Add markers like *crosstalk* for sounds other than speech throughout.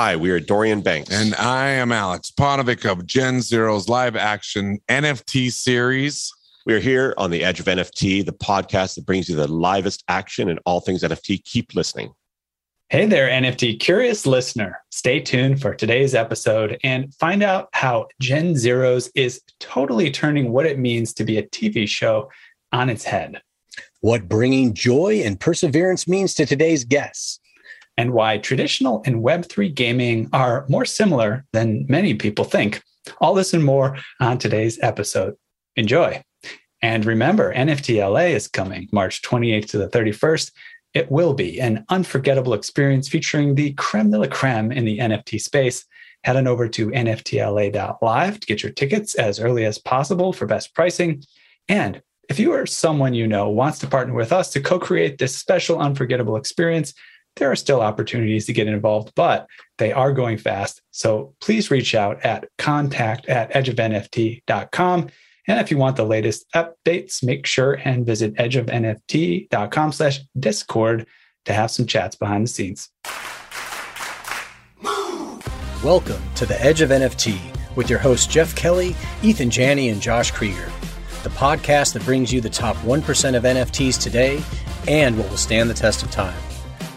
Hi, we are Dorian Banks. And I am Alex Paunovic of Gen Zero's live action NFT series. We are here on the Edge of NFT, the podcast that brings you the livest action and all things NFT. Keep listening. Hey there, NFT curious listener. Stay tuned for today's episode and find out how Gen Zeros is totally turning what it means to be a TV show on its head. What bringing joy and perseverance means to today's guests and why traditional and Web3 gaming are more similar than many people think. All this and more on today's episode. Enjoy. And remember, NFTLA is coming March 28th to the 31st. It will be an unforgettable experience featuring the creme de la creme in the NFT space. Head on over to nftla.live to get your tickets as early as possible for best pricing. And if you or someone you know wants to partner with us to co create this special, unforgettable experience, there are still opportunities to get involved, but they are going fast. So please reach out at contact at edgeofnft.com. And if you want the latest updates, make sure and visit edgeofnft.com slash discord to have some chats behind the scenes. Welcome to the Edge of NFT with your hosts Jeff Kelly, Ethan Janney, and Josh Krieger, the podcast that brings you the top 1% of NFTs today and what will stand the test of time.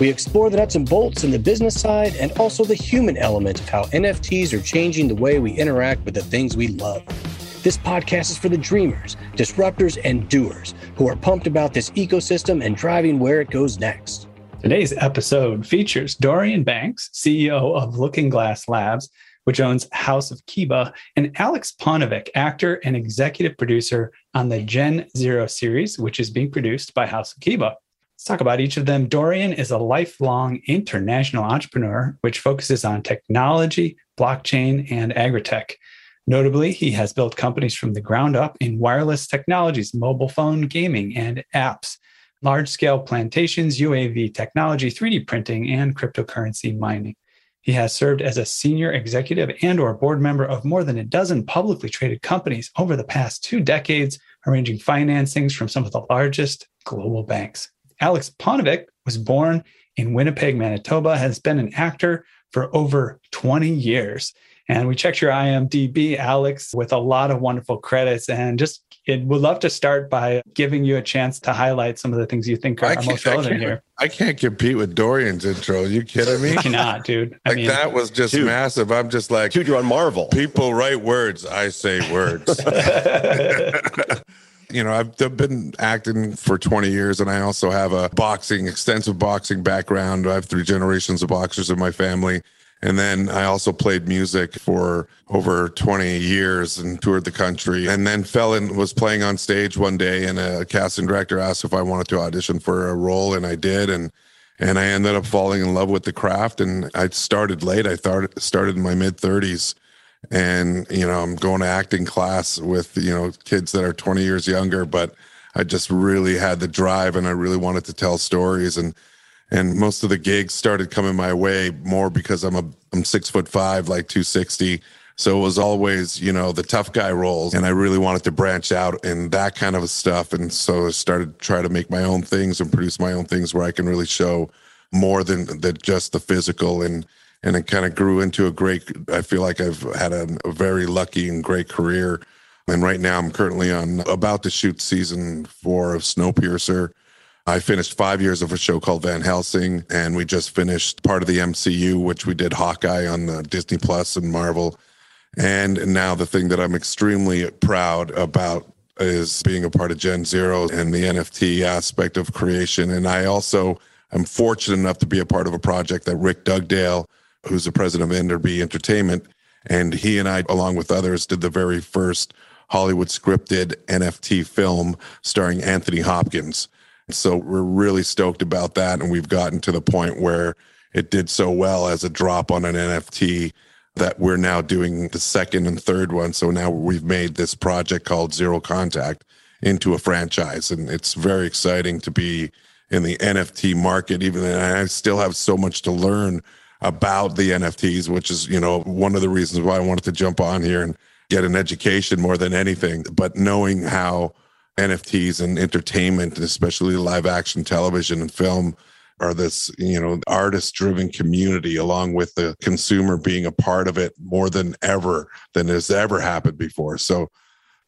We explore the nuts and bolts and the business side and also the human element of how NFTs are changing the way we interact with the things we love. This podcast is for the dreamers, disruptors, and doers who are pumped about this ecosystem and driving where it goes next. Today's episode features Dorian Banks, CEO of Looking Glass Labs, which owns House of Kiba, and Alex Paunovic, actor and executive producer on the Gen Zero series, which is being produced by House of Kiba. Let's talk about each of them. Dorian is a lifelong international entrepreneur, which focuses on technology, blockchain, and agritech. Notably, he has built companies from the ground up in wireless technologies, mobile phone gaming, and apps, large scale plantations, UAV technology, 3D printing, and cryptocurrency mining. He has served as a senior executive and or board member of more than a dozen publicly traded companies over the past two decades, arranging financings from some of the largest global banks. Alex Paunovic was born in Winnipeg, Manitoba, has been an actor for over 20 years. And we checked your IMDb, Alex, with a lot of wonderful credits. And just it would love to start by giving you a chance to highlight some of the things you think are, are most relevant I here. I can't compete with Dorian's intro. Are you kidding me? You cannot, dude. I like mean, that was just dude, massive. I'm just like, dude, you're on Marvel. People write words. I say words. *laughs* *laughs* *laughs* you know, I've, been acting for 20 years and I also have a boxing, extensive boxing background. I have three generations of boxers in my family. And then I also played music for over 20 years and toured the country. And then fell in, was playing on stage one day and a casting director asked if I wanted to audition for a role. And I did. And, and I ended up falling in love with the craft. And I started late. I started, started in my mid 30s and you know i'm going to acting class with you know kids that are 20 years younger but i just really had the drive and i really wanted to tell stories. And and most of the gigs started coming my way more because i'm a i'm six foot five like 260 so it was always you know the tough guy roles and i really wanted to branch out in that kind of stuff. And so i started trying to make my own things and produce my own things where i can really show more than, than just the physical. And and it kind of grew into a great i feel like i've had a, a, very lucky and great career. And right now i'm currently on about to shoot season four of snowpiercer. I finished five years of a show called van helsing and we just finished part of the mcu which we did hawkeye on the disney plus and marvel. And now the thing that i'm extremely proud about is being a part of gen zero and the nft aspect of creation. And i also am fortunate enough to be a part of a project that rick dugdale who's the president of Enderby Entertainment. And he and I, along with others, did the very first Hollywood scripted NFT film starring Anthony Hopkins. So we're really stoked about that. And we've gotten to the point where it did so well as a drop on an NFT that we're now doing the second and third one. So now we've made this project called Zero Contact into a franchise. And it's very exciting to be in the NFT market, even and I still have so much to learn about the NFTs, which is, you know, one of the reasons why I wanted to jump on here and get an education more than anything. But knowing how NFTs and entertainment, especially live action television and film, are this, you know, artist driven community along with the consumer being a part of it more than ever than has ever happened before. So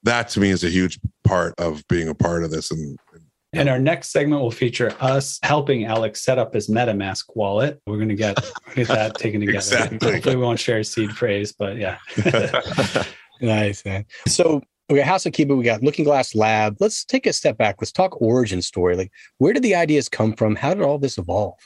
that to me is a huge part of being a part of this and and our next segment will feature us helping Alex set up his MetaMask wallet. We're going to get, get that taken together. *laughs* exactly. Hopefully, we won't share a seed phrase, but yeah. *laughs* nice, man. So we got House of Kiba, we got Looking Glass Lab. Let's take a step back. Let's talk origin story. Like, where did the ideas come from? How did all this evolve?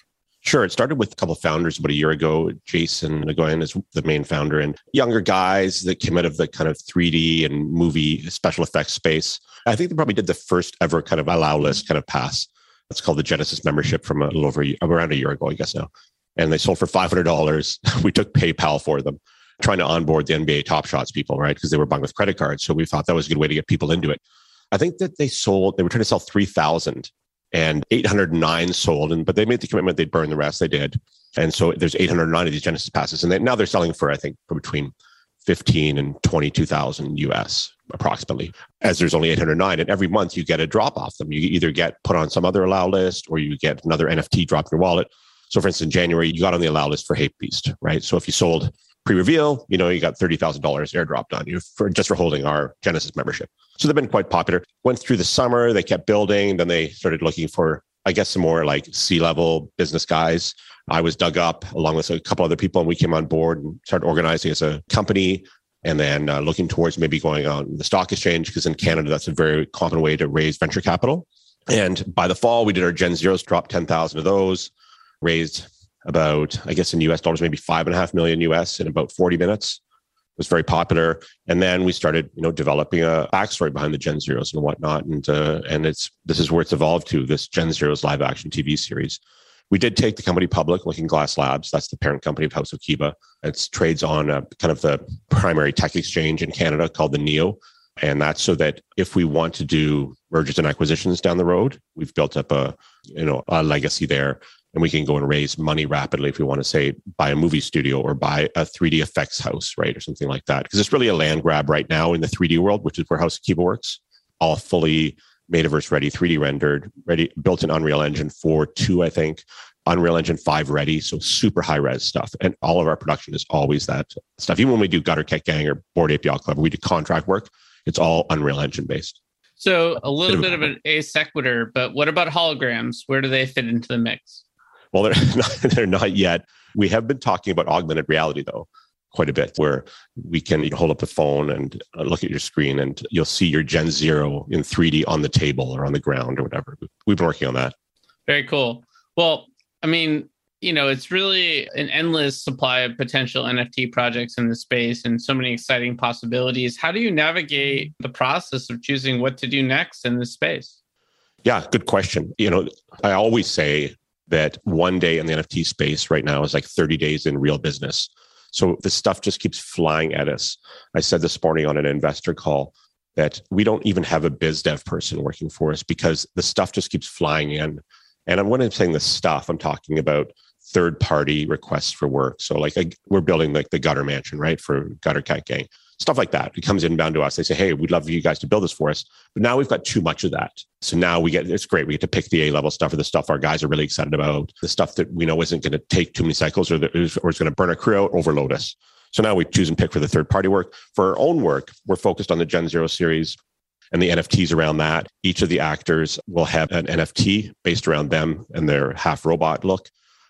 Sure. It started with a couple of founders about a year ago. Jason Nguyen is the main founder, and younger guys that came out of the kind of 3D and movie special effects space. I think they probably did the first ever kind of allow mm-hmm. list kind of pass. It's called the Genesis membership from a little over around a year ago, I guess now. And they sold for $500. *laughs* we took PayPal for them, trying to onboard the NBA Top Shots people, right? Because they were buying with credit cards. So we thought that was a good way to get people into it. I think that they sold, they were trying to sell 3,000 and 809 sold, and but they made the commitment they'd burn the rest. They did, and so there's 809 of these Genesis passes, and they, now they're selling for I think for between 15 and 22,000 US approximately, as there's only 809. And every month you get a drop off them. You either get put on some other allow list or you get another NFT drop in your wallet. So, for instance, in January, you got on the allow list for HAPEBEAST, right? So, if you sold pre-reveal, you know, you got $30,000 airdropped on you for just for holding our Genesis membership. So they've been quite popular. Went through the summer, they kept building, then they started looking for, I guess, some more like C-level business guys. I was dug up along with a couple other people and we came on board and started organizing as a company and then uh, looking towards maybe going on the stock exchange because in Canada, that's a very common way to raise venture capital. And by the fall, we did our Gen Zeros, dropped 10,000 of those, raised about, I guess in US dollars, maybe five and a half million US in about 40 minutes. It was very popular. And then we started, you know, developing a backstory behind the Gen Zeros and whatnot. And uh, and it's this is where it's evolved to this Gen Zeros live action TV series. We did take the company public, Looking Glass Labs. That's the parent company of House of Kiba. It trades on a, kind of the primary tech exchange in Canada called the NEO. And that's so that if we want to do mergers and acquisitions down the road, we've built up a, you know, a legacy there and we can go and raise money rapidly if we want to say buy a movie studio or buy a 3D effects house, right, or something like that. Because it's really a land grab right now in the 3D world, which is where House of Kiba works. All fully metaverse ready, 3D rendered, ready, built in Unreal Engine 4, 2, I think, Unreal Engine 5 ready. So super high res stuff. And all of our production is always that stuff. Even when we do Gutter Cat Gang or board Yacht Club, we do contract work, it's all Unreal Engine based. So a little bit of an a sequitur, but what about holograms? Where do they fit into the mix? Well, they're *laughs* not, they're not yet. We have been talking about augmented reality though quite a bit where we can hold up a phone and uh, look at your screen and you'll see your gen zero in 3d on the table or on the ground or whatever. We've been working on that. Very cool. Well i mean you know it's really an endless supply of potential nft projects in the space and so many exciting possibilities. How do you navigate the process of choosing what to do next in this space? Yeah good question. You know i always say that one day in the NFT space right now is like 30 days in real business. So the stuff just keeps flying at us. I said this morning on an investor call that we don't even have a biz dev person working for us because the stuff just keeps flying in. And when I'm saying the stuff, I'm talking about third party requests for work. So like we're building like the gutter mansion, right? For gutter cat gang stuff like that. It comes inbound to us. They say, Hey, we'd love you guys to build this for us. But now we've got too much of that. So now we get, it's great. We get to pick the A level stuff or the stuff our guys are really excited about, the stuff that we know isn't going to take too many cycles or, that is, or is going to burn our crew out, overload us. So now we choose and pick for the third party work. For our own work, we're focused on the Gen Zero series and the NFTs around that. Each of the actors will have an NFT based around them and their half robot look.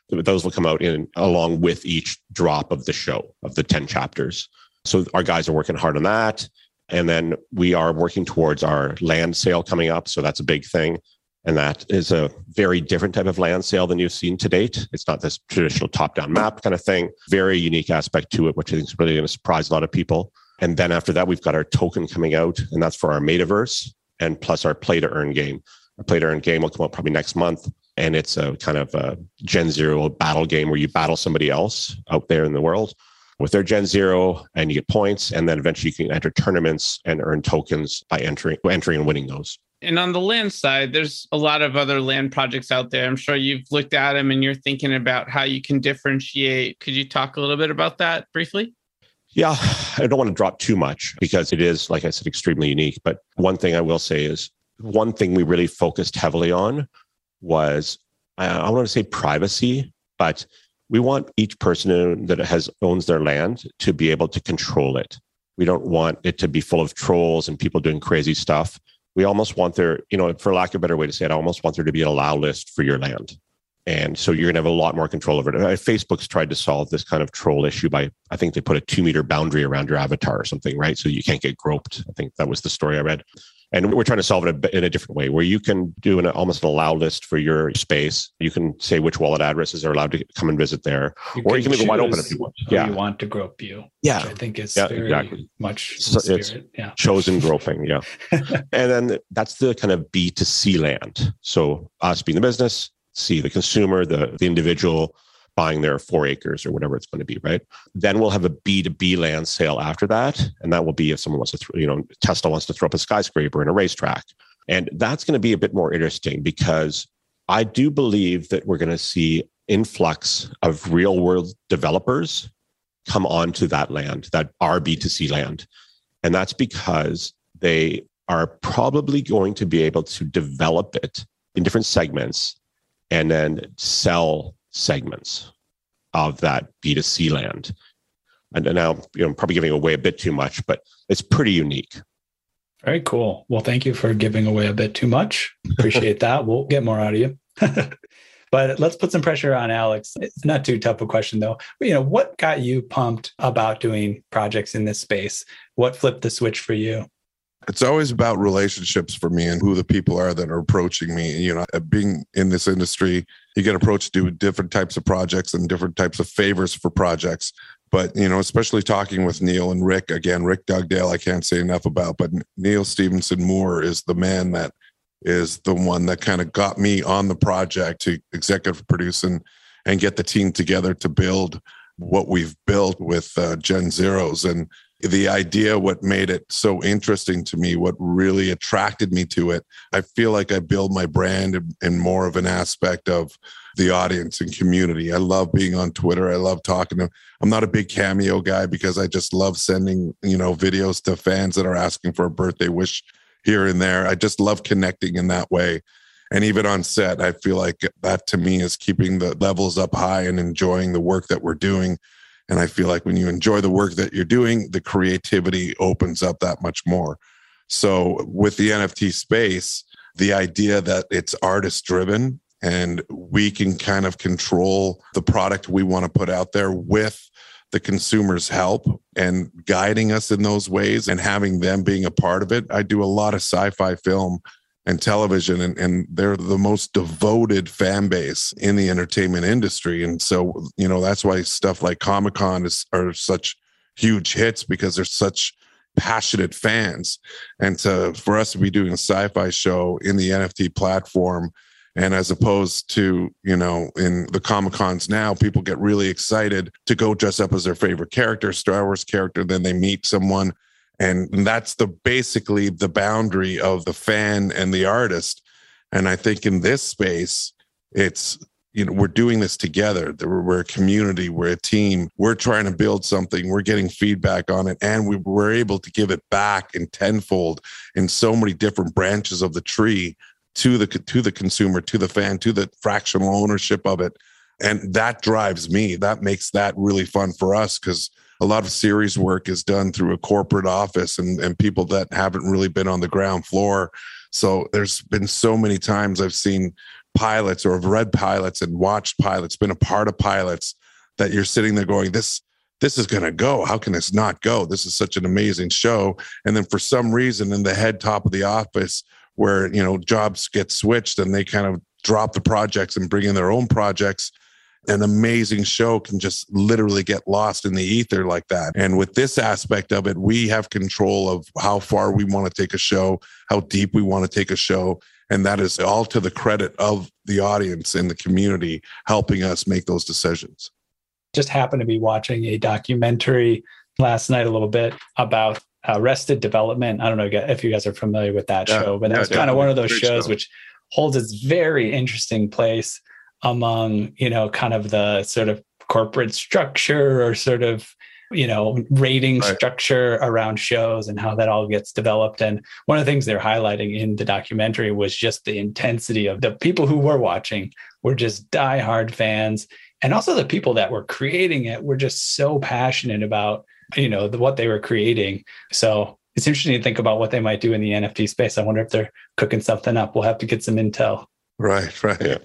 Those will come out in along with each drop of the show of the 10 chapters. So our guys are working hard on that. And then we are working towards our land sale coming up. So that's a big thing. And that is a very different type of land sale than you've seen to date. It's not this traditional top down map kind of thing. Very unique aspect to it, which I think is really going to surprise a lot of people. And then after that, we've got our token coming out, and that's for our metaverse and plus our play to earn game. Our play to earn game will come out probably next month. And it's a kind of a Gen Zero battle game where you battle somebody else out there in the world with their Gen Zero, and you get points, and then eventually you can enter tournaments and earn tokens by entering entering and winning those. And on the land side, there's a lot of other land projects out there. I'm sure you've looked at them and you're thinking about how you can differentiate. Could you talk a little bit about that briefly? Yeah, I don't want to drop too much because it is, like I said, extremely unique. But one thing I will say is one thing we really focused heavily on was I want to say privacy, but we want each person that has owns their land to be able to control it. We don't want it to be full of trolls and people doing crazy stuff. We almost want there, you know, for lack of a better way to say it, I almost want there to be an allow list for your land. And so you're going to have a lot more control over it. Uh, Facebook's tried to solve this kind of troll issue by, I think they put a two meter boundary around your avatar or something, right? So you can't get groped. I think that was the story I read. And we're trying to solve it in a different way where you can do an almost an allow list for your space. You can say which wallet addresses are allowed to come and visit there, You or you can leave it wide open if you want. Yeah. you want to grope you. Yeah. I think it's Yeah, very exactly. much So it's- spirit. Yeah. chosen groping. Yeah. *laughs* and then that's the kind of B to C land. So us being the business, C, the consumer, the, the individual buying their four acres or whatever it's going to be, right? Then we'll have a B to B land sale after that. And that will be if someone wants to, throw, you know, Tesla wants to throw up a skyscraper in a racetrack. And that's going to be a bit more interesting because I do believe that we're going to see influx of real world developers come onto that land, that are B2C land. And that's because they are probably going to be able to develop it in different segments and then sell segments of that B2C land. And now, you know, I'm probably giving away a bit too much, but it's pretty unique. Very cool. Well, thank you for giving away a bit too much. Appreciate *laughs* that. We'll get more out of you. *laughs* but let's put some pressure on Alex. It's not too tough a question though. You know, what got you pumped about doing projects in this space? What flipped the switch for you? It's always about relationships for me and who the people are that are approaching me. You know, being in this industry, you get approached to do different types of projects and different types of favors for projects. But, you know, especially talking with Neil and Rick, again, Rick Dugdale, I can't say enough about, but Neil Stevenson Moore is the man that is the one that kind of got me on the project to executive produce and, and get the team together to build what we've built with uh, Gen Zeros. And the idea, what made it so interesting to me, what really attracted me to it, I feel like I build my brand in, more of an aspect of the audience and community. I love being on Twitter. I love talking to. I'm not a big cameo guy because I just love sending you know videos to fans that are asking for a birthday wish here and there. I just love connecting in that way. And even on set, I feel like that to me is keeping the levels up high and enjoying the work that we're doing. And I feel like when you enjoy the work that you're doing, the creativity opens up that much more. So with the NFT space, the idea that it's artist driven and we can kind of control the product we want to put out there with the consumer's help and guiding us in those ways and having them being a part of it. I do a lot of sci-fi film and television and, and they're the most devoted fan base in the entertainment industry. And so, you know, that's why stuff like Comic-Con is are such huge hits because they're such passionate fans. And to for us to be doing a sci-fi show in the NFT platform and as opposed to, you know, in the Comic Cons now, people get really excited to go dress up as their favorite character, Star Wars character. Then they meet someone. And that's the basically the boundary of the fan and the artist. And I think in this space, it's, you know, we're doing this together. We're, a community, we're a team. We're trying to build something, we're getting feedback on it, and we were able to give it back in tenfold in so many different branches of the tree to the to the consumer to the fan to the fractional ownership of it and that drives me that makes that really fun for us because a lot of series work is done through a corporate office and, and people that haven't really been on the ground floor. So there's been so many times i've seen pilots or have read pilots and watched pilots been a part of pilots that you're sitting there going this this is going to go. How can this not go? This is such an amazing show. And then for some reason in the head top of the office where you know jobs get switched and they kind of drop the projects and bring in their own projects an amazing show can just literally get lost in the ether like that. And with this aspect of it we have control of how far we want to take a show how deep we want to take a show. And that is all to the credit of the audience and the community helping us make those decisions. Just happened to be watching a documentary last night a little bit about uh, Arrested Development. I don't know if you guys are familiar with that yeah, show, but that's yeah, kind of one of those shows show. which holds its very interesting place among, you know, kind of the sort of corporate structure or sort of you know rating right. structure around shows and how that all gets developed. And one of the things they're highlighting in the documentary was just the intensity of the people who were watching were just diehard fans. And also the people that were creating it were just so passionate about you know the, what they were creating. So it's interesting to think about what they might do in the nft space. I wonder if they're cooking something up. We'll have to get some intel. Right right. Yeah.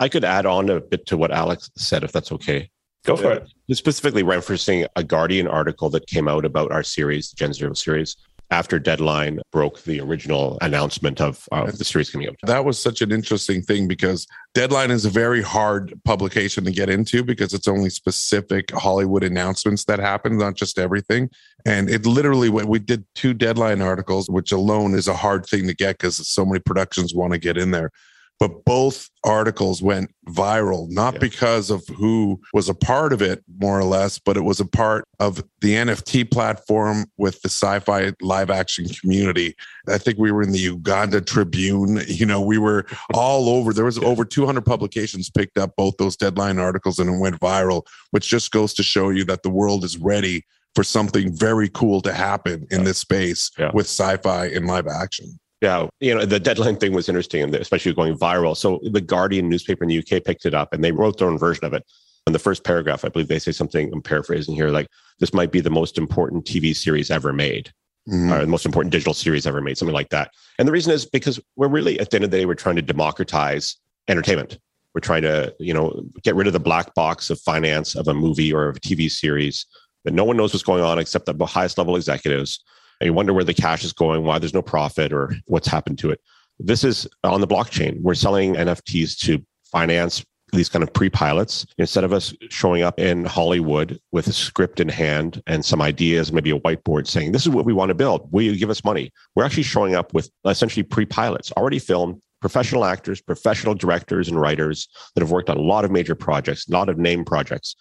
I could add on a bit to what Alex said, if that's okay. Go for it. Uh, specifically referencing a Guardian article that came out about our series, the Gen Zero series, after Deadline broke the original announcement of, of the series coming out. That was such an interesting thing because Deadline is a very hard publication to get into because it's only specific Hollywood announcements that happen, not just everything. And it literally, we did two Deadline articles, which alone is a hard thing to get because so many productions want to get in there but both articles went viral not yeah. because of who was a part of it more or less but it was a part of the nft platform with the sci-fi live action community i think we were in the uganda tribune *laughs* you know we were all over there was yeah. over 200 publications picked up both those deadline articles and it went viral which just goes to show you that the world is ready for something very cool to happen in yeah. this space with sci-fi and live action yeah, you know, the deadline thing was interesting, especially going viral. So the Guardian newspaper in the UK picked it up and they wrote their own version of it. In the first paragraph, I believe they say something, I'm paraphrasing here, like this might be the most important TV series ever made. Mm-hmm. Or the most important digital series ever made, something like that. And the reason is because we're really at the end of the day, we're trying to democratize entertainment. We're trying to, you know, get rid of the black box of finance of a movie or of a TV series that no one knows what's going on except the highest level executives and you wonder where the cash is going, why there's no profit, or what's happened to it. This is on the blockchain. We're selling NFTs to finance these kind of pre-pilots instead of us showing up in Hollywood with a script in hand and some ideas, maybe a whiteboard saying, this is what we want to build. Will you give us money? We're actually showing up with essentially pre-pilots already filmed, professional actors, professional directors and writers that have worked on a lot of major projects, a lot of name projects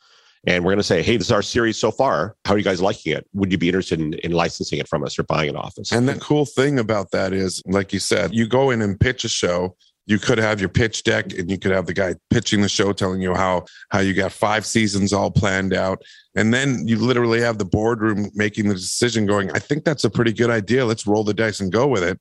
and we're going to say, hey, this is our series so far. How are you guys liking it? Would you be interested in, in licensing it from us or buying it off us? And the cool thing about that is, like you said, you go in and pitch a show. You could have your pitch deck and you could have the guy pitching the show telling you how how you got five seasons all planned out. And then you literally have the boardroom making the decision going, I think that's a pretty good idea. Let's roll the dice and go with it.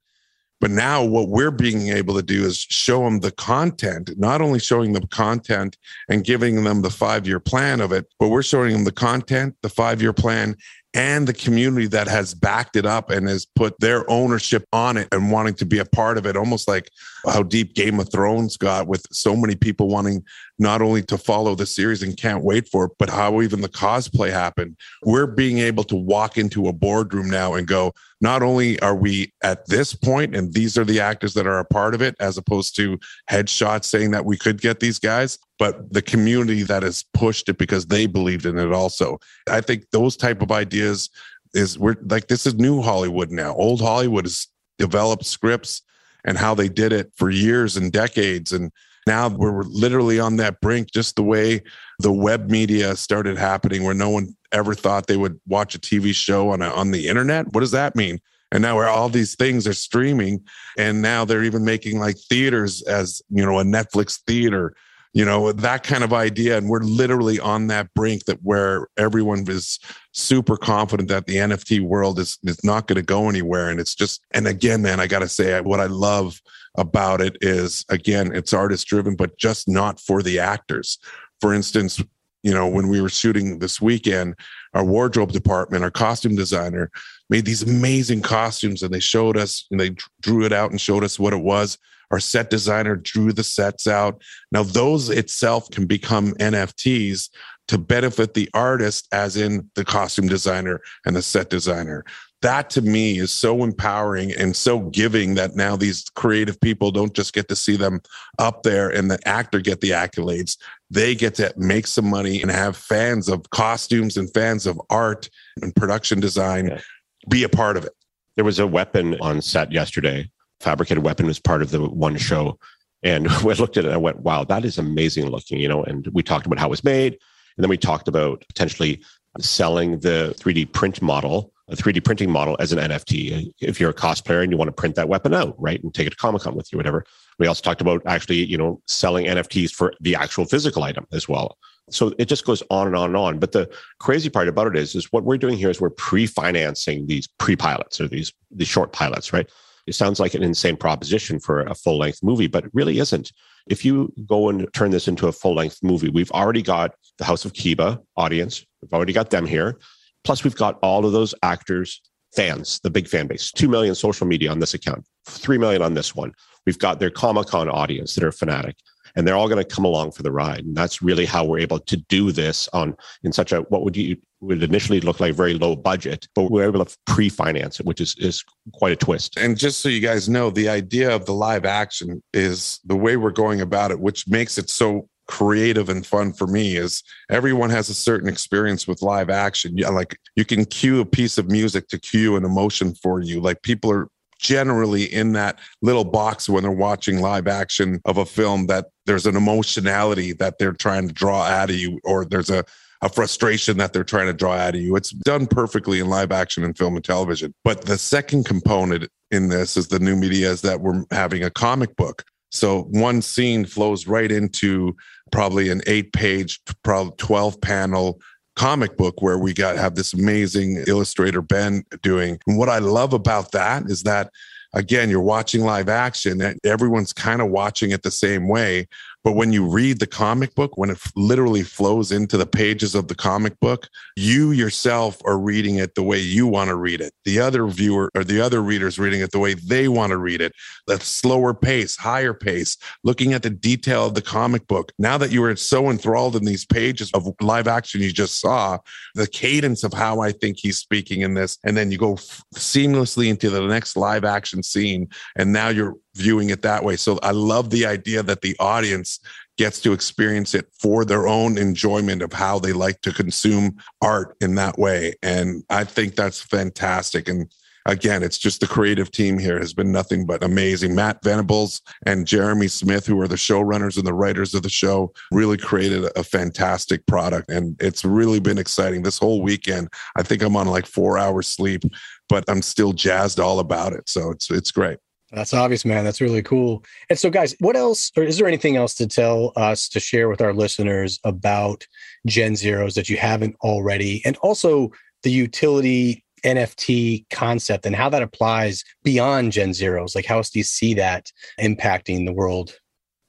But now what we're being able to do is show them the content, not only showing them content and giving them the five year plan of it, but we're showing them the content, the five year plan, and the community that has backed it up and has put their ownership on it and wanting to be a part of it, almost like how deep Game of Thrones got with so many people wanting not only to follow the series and can't wait for it, but how even the cosplay happened. We're being able to walk into a boardroom now and go, not only are we at this point, and these are the actors that are a part of it, as opposed to headshots saying that we could get these guys, but the community that has pushed it because they believed in it also. I think those type of ideas is we're like this is new Hollywood now. Old Hollywood has developed scripts and how they did it for years and decades. And now we're literally on that brink, just the way the web media started happening, where no one ever thought they would watch a TV show on a, on the internet. What does that mean? And now where all these things are streaming, and now they're even making like theaters as you know a Netflix theater you know that kind of idea. And we're literally on that brink that where everyone is super confident that the nft world is is not going to go anywhere. And it's just and again man i got to say what i love about it is again it's artist driven but just not for the actors. For instance you know when we were shooting this weekend our wardrobe department our costume designer made these amazing costumes and they showed us and they drew it out and showed us what it was our set designer drew the sets out. Now, those itself can become NFTs to benefit the artist, as in the costume designer and the set designer. That to me is so empowering and so giving that now these creative people don't just get to see them up there and the actor get the accolades. They get to make some money and have fans of costumes and fans of art and production design yeah. Be a part of it. There was a weapon on set yesterday fabricated weapon was part of the one show. And *laughs* I looked at it and I went, wow, that is amazing looking, you know. And we talked about how it was made. And then we talked about potentially selling the 3D print model, a 3D printing model as an NFT. If you're a cosplayer and you want to print that weapon out, right, and take it to Comic Con with you, whatever. We also talked about actually, you know, selling NFTs for the actual physical item as well. So it just goes on and on and on. But the crazy part about it is, is what we're doing here is we're pre-financing these pre-pilots or these these short pilots, right? It sounds like an insane proposition for a full length movie, but it really isn't. If you go and turn this into a full length movie, we've already got the House of Kiba audience. We've already got them here. Plus, we've got all of those actors, fans, the big fan base, 2 million social media on this account, 3 million on this one. We've got their Comic Con audience that are fanatic and they're all going to come along for the ride. And that's really how we're able to do this on in such a what would you would initially look like very low budget, but we're able to pre-finance it, which is is quite a twist. And just so you guys know, the idea of the live action is the way we're going about it, which makes it so creative and fun for me is everyone has a certain experience with live action. Yeah, like you can cue a piece of music to cue an emotion for you. Like people are generally in that little box when they're watching live action of a film that there's an emotionality that they're trying to draw out of you or there's a a frustration that they're trying to draw out of you. It's done perfectly in live action and film and television. But the second component in this is the new media is that we're having a comic book. So one scene flows right into probably an eight page, probably 12 panel comic book where we got have this amazing illustrator Ben doing. And what I love about that is that again, you're watching live action and everyone's kind of watching it the same way. But when you read the comic book, when it literally flows into the pages of the comic book, you yourself are reading it the way you want to read it. The other viewer or the other readers reading it the way they want to read it. The slower pace, higher pace, looking at the detail of the comic book. Now that you are so enthralled in these pages of live action you just saw, the cadence of how I think he's speaking in this, and then you go f- seamlessly into the next live action scene, and now you're viewing it that way. So I love the idea that the audience gets to experience it for their own enjoyment of how they like to consume art in that way. And I think that's fantastic. And again, it's just the creative team here has been nothing but amazing. Matt Venables and Jeremy Smith, who are the showrunners and the writers of the show, really created a fantastic product. And it's really been exciting this whole weekend. I think I'm on like four hours sleep, but I'm still jazzed all about it. So it's it's great. That's obvious, man. That's really cool. And so, guys, what else, or is there anything else to tell us to share with our listeners about Gen Zeros that you haven't already? And also the utility NFT concept and how that applies beyond Gen Zeros? Like, how else do you see that impacting the world?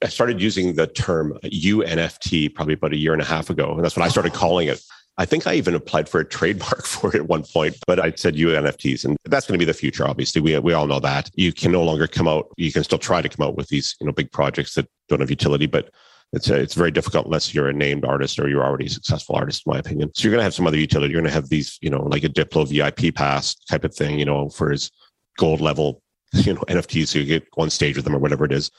I started using the term UNFT probably about a year and a half ago. And that's when I started calling it I think I even applied for a trademark *laughs* for it at one point, but I said UNFTs, and that's going to be the future. Obviously, we we all know that you can no longer come out. You can still try to come out with these you know big projects that don't have utility, but it's a, it's very difficult unless you're a named artist or you're already a successful artist, in my opinion. So you're going to have some other utility. You're going to have these, you know, like a Diplo VIP pass type of thing, you know, for his gold level, *laughs* you know, NFTs. So you get one stage with them or whatever it is.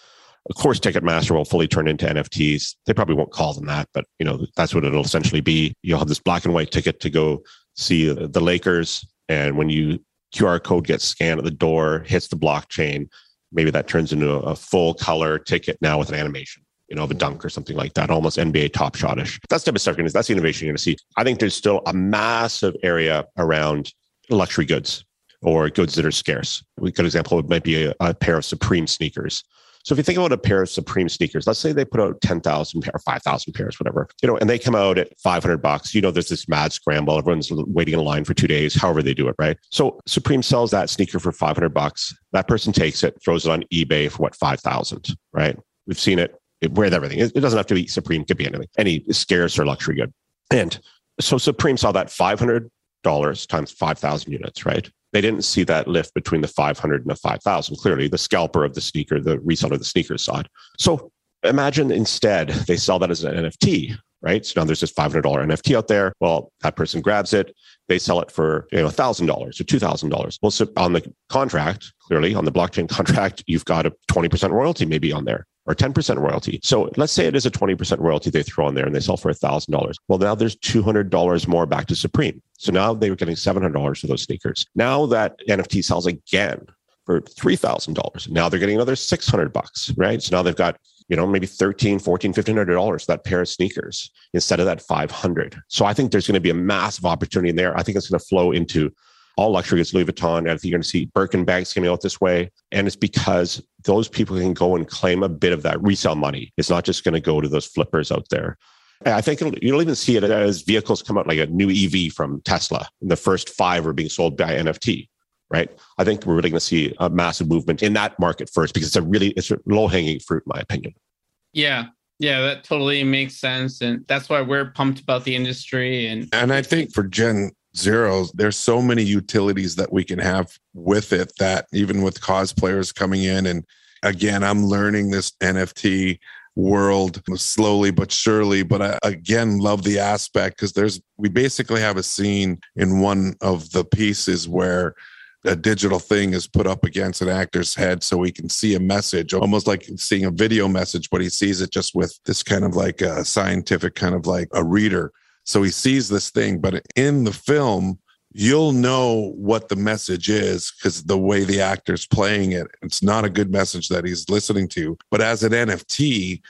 Of course, Ticketmaster will fully turn into NFTs. They probably won't call them that, but you know that's what it'll essentially be. You'll have this black and white ticket to go see the Lakers, and when you QR code gets scanned at the door, hits the blockchain, maybe that turns into a full color ticket now with an animation you know, of a mm-hmm. dunk or something like that, almost NBA top shotish. That's the type of stuff. That's the innovation you're going to see. I think there's still a massive area around luxury goods or goods that are scarce. A good example might be a, a pair of Supreme sneakers. So if you think about a pair of Supreme sneakers, let's say they put out 10,000 or 5,000 pairs, whatever, you know, and they come out at 500 bucks, you know, there's this mad scramble. Everyone's waiting in line for two days, however they do it, right? So Supreme sells that sneaker for 500 bucks. That person takes it, throws it on eBay for what, 5,000, right? We've seen it, it with everything. It, it doesn't have to be Supreme, could be anything, any scarce or luxury good. And so Supreme saw that $500 times 5,000 units, right? They didn't see that lift between the 500 and the 5000 clearly the scalper of the sneaker the reseller of the sneakers saw it. So imagine instead they sell that as an nft right? So now there's this $500 nft out there. Well that person grabs it. They sell it for you know $1000 or $2000 well so on the contract clearly on the blockchain *laughs* contract you've got a 20% royalty maybe on there or 10% royalty. So let's say it is a 20% royalty they throw on there and they sell for $1,000. Well, now there's $200 more back to Supreme. So now they were getting $700 for those sneakers. Now that NFT sells again for $3,000. Now they're getting another 600 bucks, right? So now they've got you know, maybe 13, 14, 1500 dollars for that pair of sneakers instead of that 500. So I think there's going to be a massive opportunity in there. I think it's going to flow into all luxury is Louis Vuitton. I think you're going to see Birkin bags coming out this way. And it's because those people can go and claim a bit of that resale money. It's not just going to go to those flippers out there. I think you'll even see it as vehicles come out like a new EV from Tesla. The first five are being sold by NFT right? I think we're really going to see a massive movement in that market first because it's a really it's a low hanging fruit, in my opinion. Yeah, yeah, that totally makes sense, and that's why we're pumped about the industry. And and I think for Gen Zero, there's so many utilities that we can have with it that even with cosplayers coming in, and again, I'm learning this NFT world slowly but surely but i again love the aspect because there's we basically have a scene in one of the pieces where a digital thing is put up against an actor's head so he can see a message, almost like seeing a video message, but he sees it just with this kind of like a scientific kind of like a reader. So he sees this thing, but in the film, you'll know what the message is because the way the actor's playing it, it's not a good message that he's listening to. But as an NFT,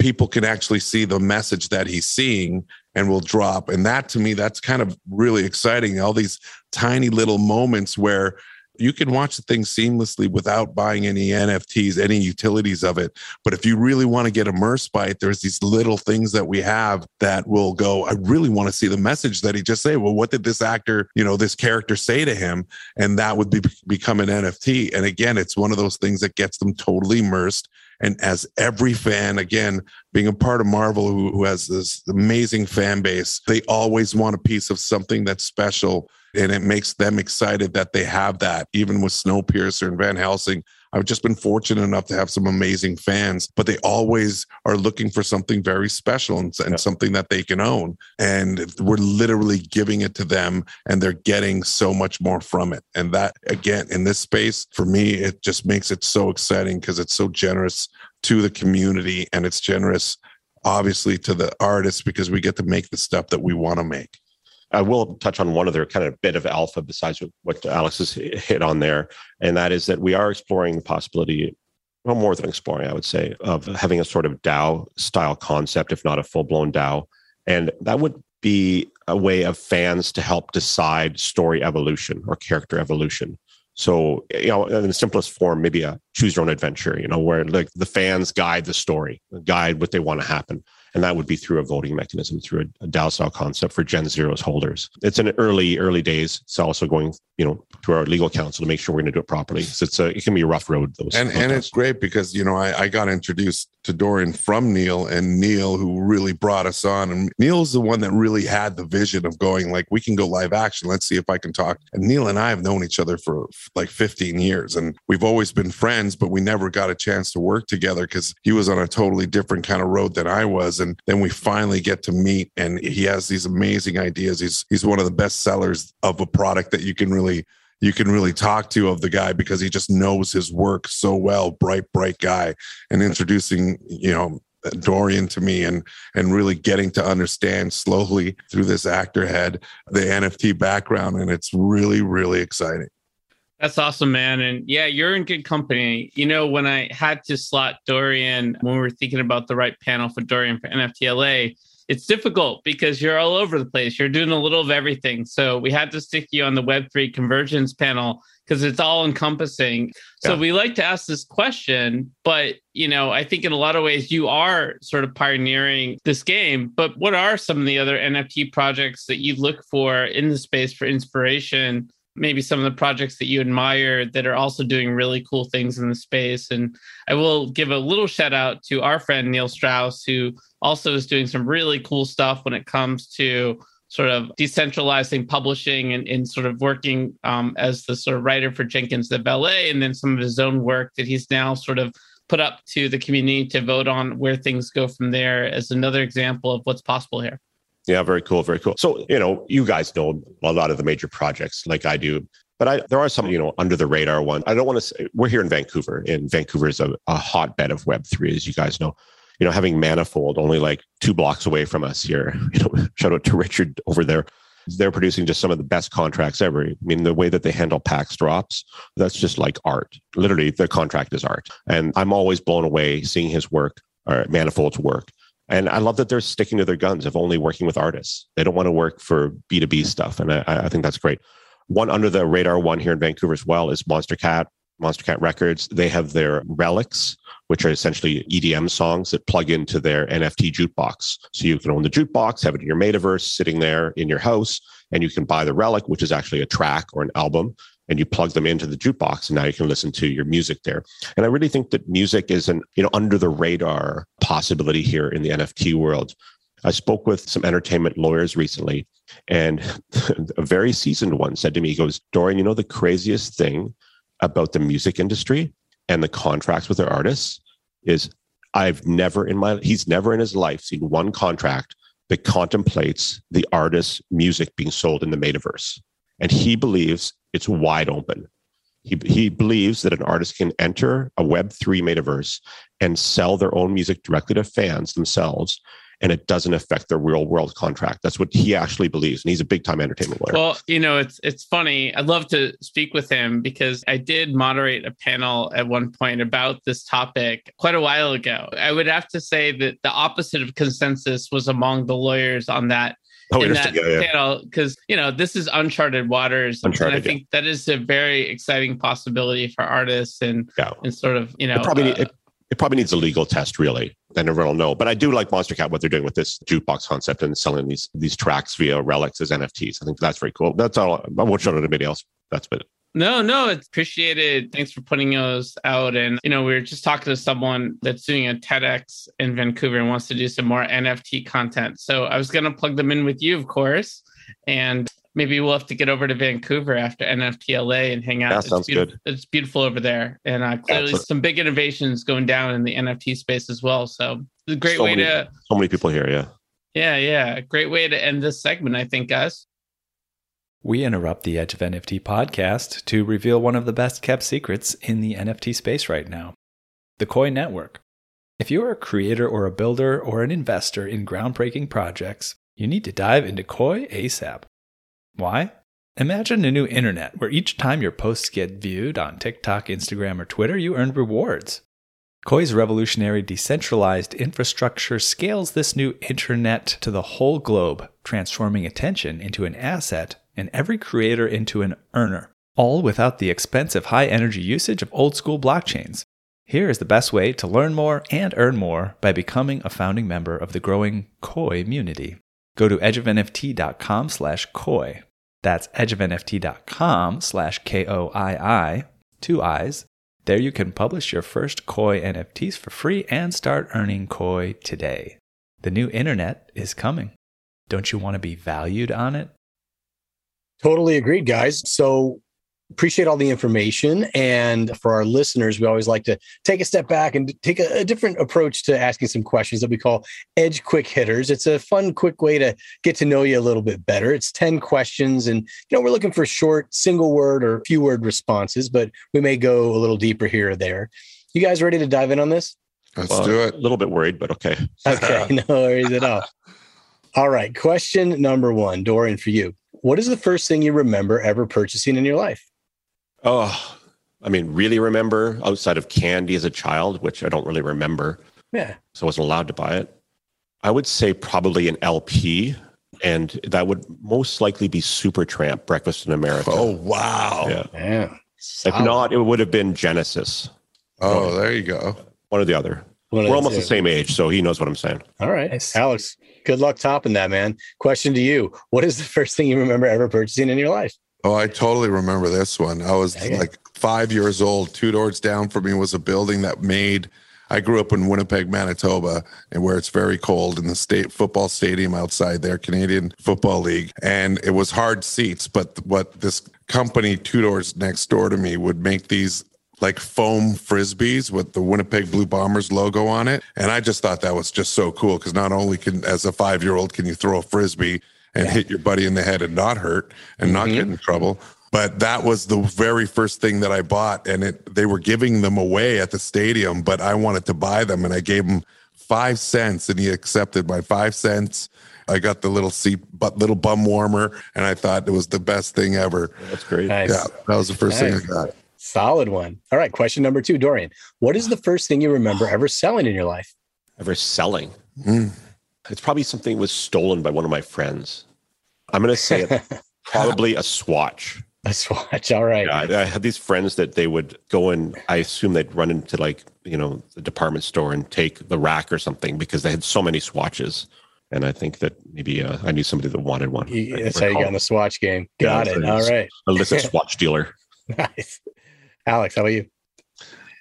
people can actually see the message that he's seeing and will drop. And that to me, that's kind of really exciting. All these tiny little moments where you can watch the thing seamlessly without buying any NFTs, any utilities of it. But if you really want to get immersed by it, there's these little things that we have that will go, I really want to see the message that he just say. Well, what did this actor, you know, this character say to him? And that would be, become an NFT. And again, it's one of those things that gets them totally immersed and as every fan, again, being a part of Marvel, who, who has this amazing fan base, they always want a piece of something that's special. And it makes them excited that they have that, even with Snowpiercer and Van Helsing. I've just been fortunate enough to have some amazing fans, but they always are looking for something very special and, and yeah. something that they can own. And we're literally giving it to them and they're getting so much more from it. And that, again, in this space, for me, it just makes it so exciting because it's so generous to the community and it's generous, obviously, to the artists because we get to make the stuff that we want to make. I will touch on one other kind of bit of alpha besides what Alex has hit on there, and that is that we are exploring the possibility, well, more than exploring, I would say, of having a sort of DAO style concept, if not a full blown DAO. And that would be a way of fans to help decide story evolution or character evolution. So, you know, in the simplest form, maybe a choose your own adventure, you know, where like the fans guide the story, guide what they want to happen and that would be through a voting mechanism through a, a DAO style concept for Gen Zero's holders. It's in early early days. It's also going you know to our legal counsel to make sure we're going to do it properly. So it's a it can be a rough road. Those and and it's great because you know I, I got introduced to Dorian from Neil and Neil who really brought us on and Neil's the one that really had the vision of going like we can go live action. Let's see if I can talk. And Neil and I have known each other for like 15 years and we've always been friends, but we never got a chance to work together because he was on a totally different kind of road than I was. And then we finally get to meet and he has these amazing ideas. He's he's one of the best sellers of a product that you can really you can really talk to of the guy because he just knows his work so well bright bright guy and introducing you know Dorian to me and and really getting to understand slowly through this actor head the NFT background and it's really really exciting. That's awesome, man. And yeah, you're in good company. You know, when I had to slot Dorian, when we were thinking about the right panel for Dorian for NFTLA, it's difficult because you're all over the place. You're doing a little of everything. So we had to stick you on the Web3 convergence panel because it's all encompassing. So we like to ask this question, but you know, I think in a lot of ways you are sort of pioneering this game. But what are some of the other NFT projects that you look for in the space for inspiration? Maybe some of the projects that you admire that are also doing really cool things in the space. And I will give a little shout out to our friend Neil Strauss, who also is doing some really cool stuff when it comes to sort of decentralizing publishing and, and sort of working um, as the sort of writer for Jenkins the Valet, and then some of his own work that he's now sort of put up to the community to vote on where things go from there as another example of what's possible here. Yeah, very cool, very cool. So, you know, you guys know a lot of the major projects like I do, but I, there are some, you know, under the radar ones. I don't want to say we're here in Vancouver, and Vancouver is a, a hotbed of Web3, as you guys know you know, having Manifold only like two blocks away from us here. *laughs* You know, shout out to Richard over there. They're producing just some of the best contracts ever. I mean, the way that they handle PAX drops, that's just like art. Literally, the contract is art. And I'm always blown away seeing his work or Manifold's work. And I love that they're sticking to their guns of only working with artists. They don't want to work for B2B stuff. And I, I think that's great. One under the radar one here in Vancouver as well is Monstercat, Monster Cat Records. They have their relics, which are essentially EDM songs that plug into their NFT jukebox. So you can own the jukebox, have it in your metaverse, sitting there in your house, and you can buy the relic, which is actually a track or an album, and you plug them into the jukebox and now you can listen to your music there. And i really think that music is an you know under the radar possibility here in the nft world. I spoke with some entertainment lawyers recently and *laughs* a very seasoned one said to me he goes dorian you know the craziest thing about the music industry and the contracts with their artists is i've never in my he's never in his life seen one contract that contemplates the artist's music being sold in the metaverse and he believes it's wide open. He, he believes that an artist can enter a Web3 metaverse and sell their own music directly to fans themselves, and it doesn't affect their real world contract. That's what he actually believes, and he's a big time entertainment lawyer. Well, you know, it's it's funny. I'd love to speak with him because I did moderate a panel at one point about this topic quite a while ago. I would have to say that the opposite of consensus was among the lawyers on that Oh, in that. Yeah, yeah. panel because you know this is uncharted waters, Uncharted, and I think that is a very exciting possibility for artists and Yeah. and sort of you know it probably uh, it, it probably needs a legal test, really. Then everyone will know. But I do like Monstercat, what they're doing with this jukebox concept and selling these these tracks via relics as NFTs. I think that's very cool. That's all. I won't show it to anybody else. That's it. No, no, it's appreciated. Thanks for putting those out. And, you know, we were just talking to someone that's doing a TEDx in Vancouver and wants to do some more NFT content. So I was going to plug them in with you, of course. And maybe we'll have to get over to Vancouver after NFTLA and hang out. That It's sounds beautiful- good. It's beautiful over there. And uh, clearly Absolutely. some big innovations going down in the NFT space as well. So it's a great So way many- to, So many people here. Yeah. yeah, yeah, great way to end this segment, I think, guys. We interrupt the Edge of NFT podcast to reveal one of the best kept secrets in the NFT space right now the Koii Network. If you're a creator or a builder or an investor in groundbreaking projects, you need to dive into Koii ASAP. Why? Imagine a new internet where each time your posts get viewed on TikTok, Instagram, or Twitter, you earn rewards. Koii's revolutionary decentralized infrastructure scales this new internet to the whole globe, transforming attention into an asset and every creator into an earner, all without the expensive high energy usage of old school blockchains. Here is the best way to learn more and earn more by becoming a founding member of the growing Koii community. Go to edgeofnft.com slash koii. That's edgeofnft.com slash K-O-I-I, two I's. There you can publish your first Koii NFTs for free and start earning Koii today. The new internet is coming. Don't you want to be valued on it? Totally agreed, guys. So appreciate all the information. And for our listeners, we always like to take a step back and take a, a different approach to asking some questions that we call edge quick hitters. It's a fun, quick way to get to know you a little bit better. It's 10 questions. And, you know, we're looking for short, single word or few word responses, but we may go a little deeper here or there. You guys ready to dive in on this? Let's Well, do it. A little bit worried, but okay. *laughs* Okay, *laughs* no worries at all. All right. Question number one, Dorian, for you. What is the first thing you remember ever purchasing in your life? Oh, I mean, really remember outside of candy as a child, which I don't really remember. Yeah. So I wasn't allowed to buy it. I would say probably an LP, and that would most likely be Supertramp Breakfast in America. Oh wow. yeah. Yeah. If not, it would have been Genesis, Oh, there you go. one or the other. One We're almost two. the same age, so he knows what I'm saying. All right. Nice. Alex, good luck topping that, man. Question to you. What is the first thing you remember ever purchasing in your life? Oh, I totally remember this one. I was Okay. like five years old. Two doors down from me was a building that made. I grew up in Winnipeg, Manitoba, and where it's very cold in the state football stadium outside there, Canadian Football League. And it was hard seats, but what this company two doors next door to me would make these like foam frisbees with the Winnipeg Blue Bombers logo on it. And I just thought that was just so cool because not only can, as a five year old, can you throw a frisbee and hit your buddy in the head and not hurt and not get in trouble. But that was the very first thing that I bought, and it they were giving them away at the stadium, but I wanted to buy them, and I gave him five cents, and he accepted my five cents. I got the little seat, but little bum warmer, and I thought it was the best thing ever. That's great. Nice. Yeah, that was the first Nice. thing I got. Solid one. All right. Question number two, Dorian. What is the first thing you remember *sighs* ever selling in your life? ever selling. Mm. It's probably something that was stolen by one of my friends. I'm going to say it, *laughs* probably a swatch. A swatch. All right. Yeah, I, I had these friends that they would go and I assume they'd run into like, you know, the department store and take the rack or something because they had so many swatches. And I think that maybe uh, I knew somebody that wanted one. You- That's how you got in the swatch game. Got that's it. All right. All it is. illicit *laughs* swatch dealer. Nice. Alex, how about you?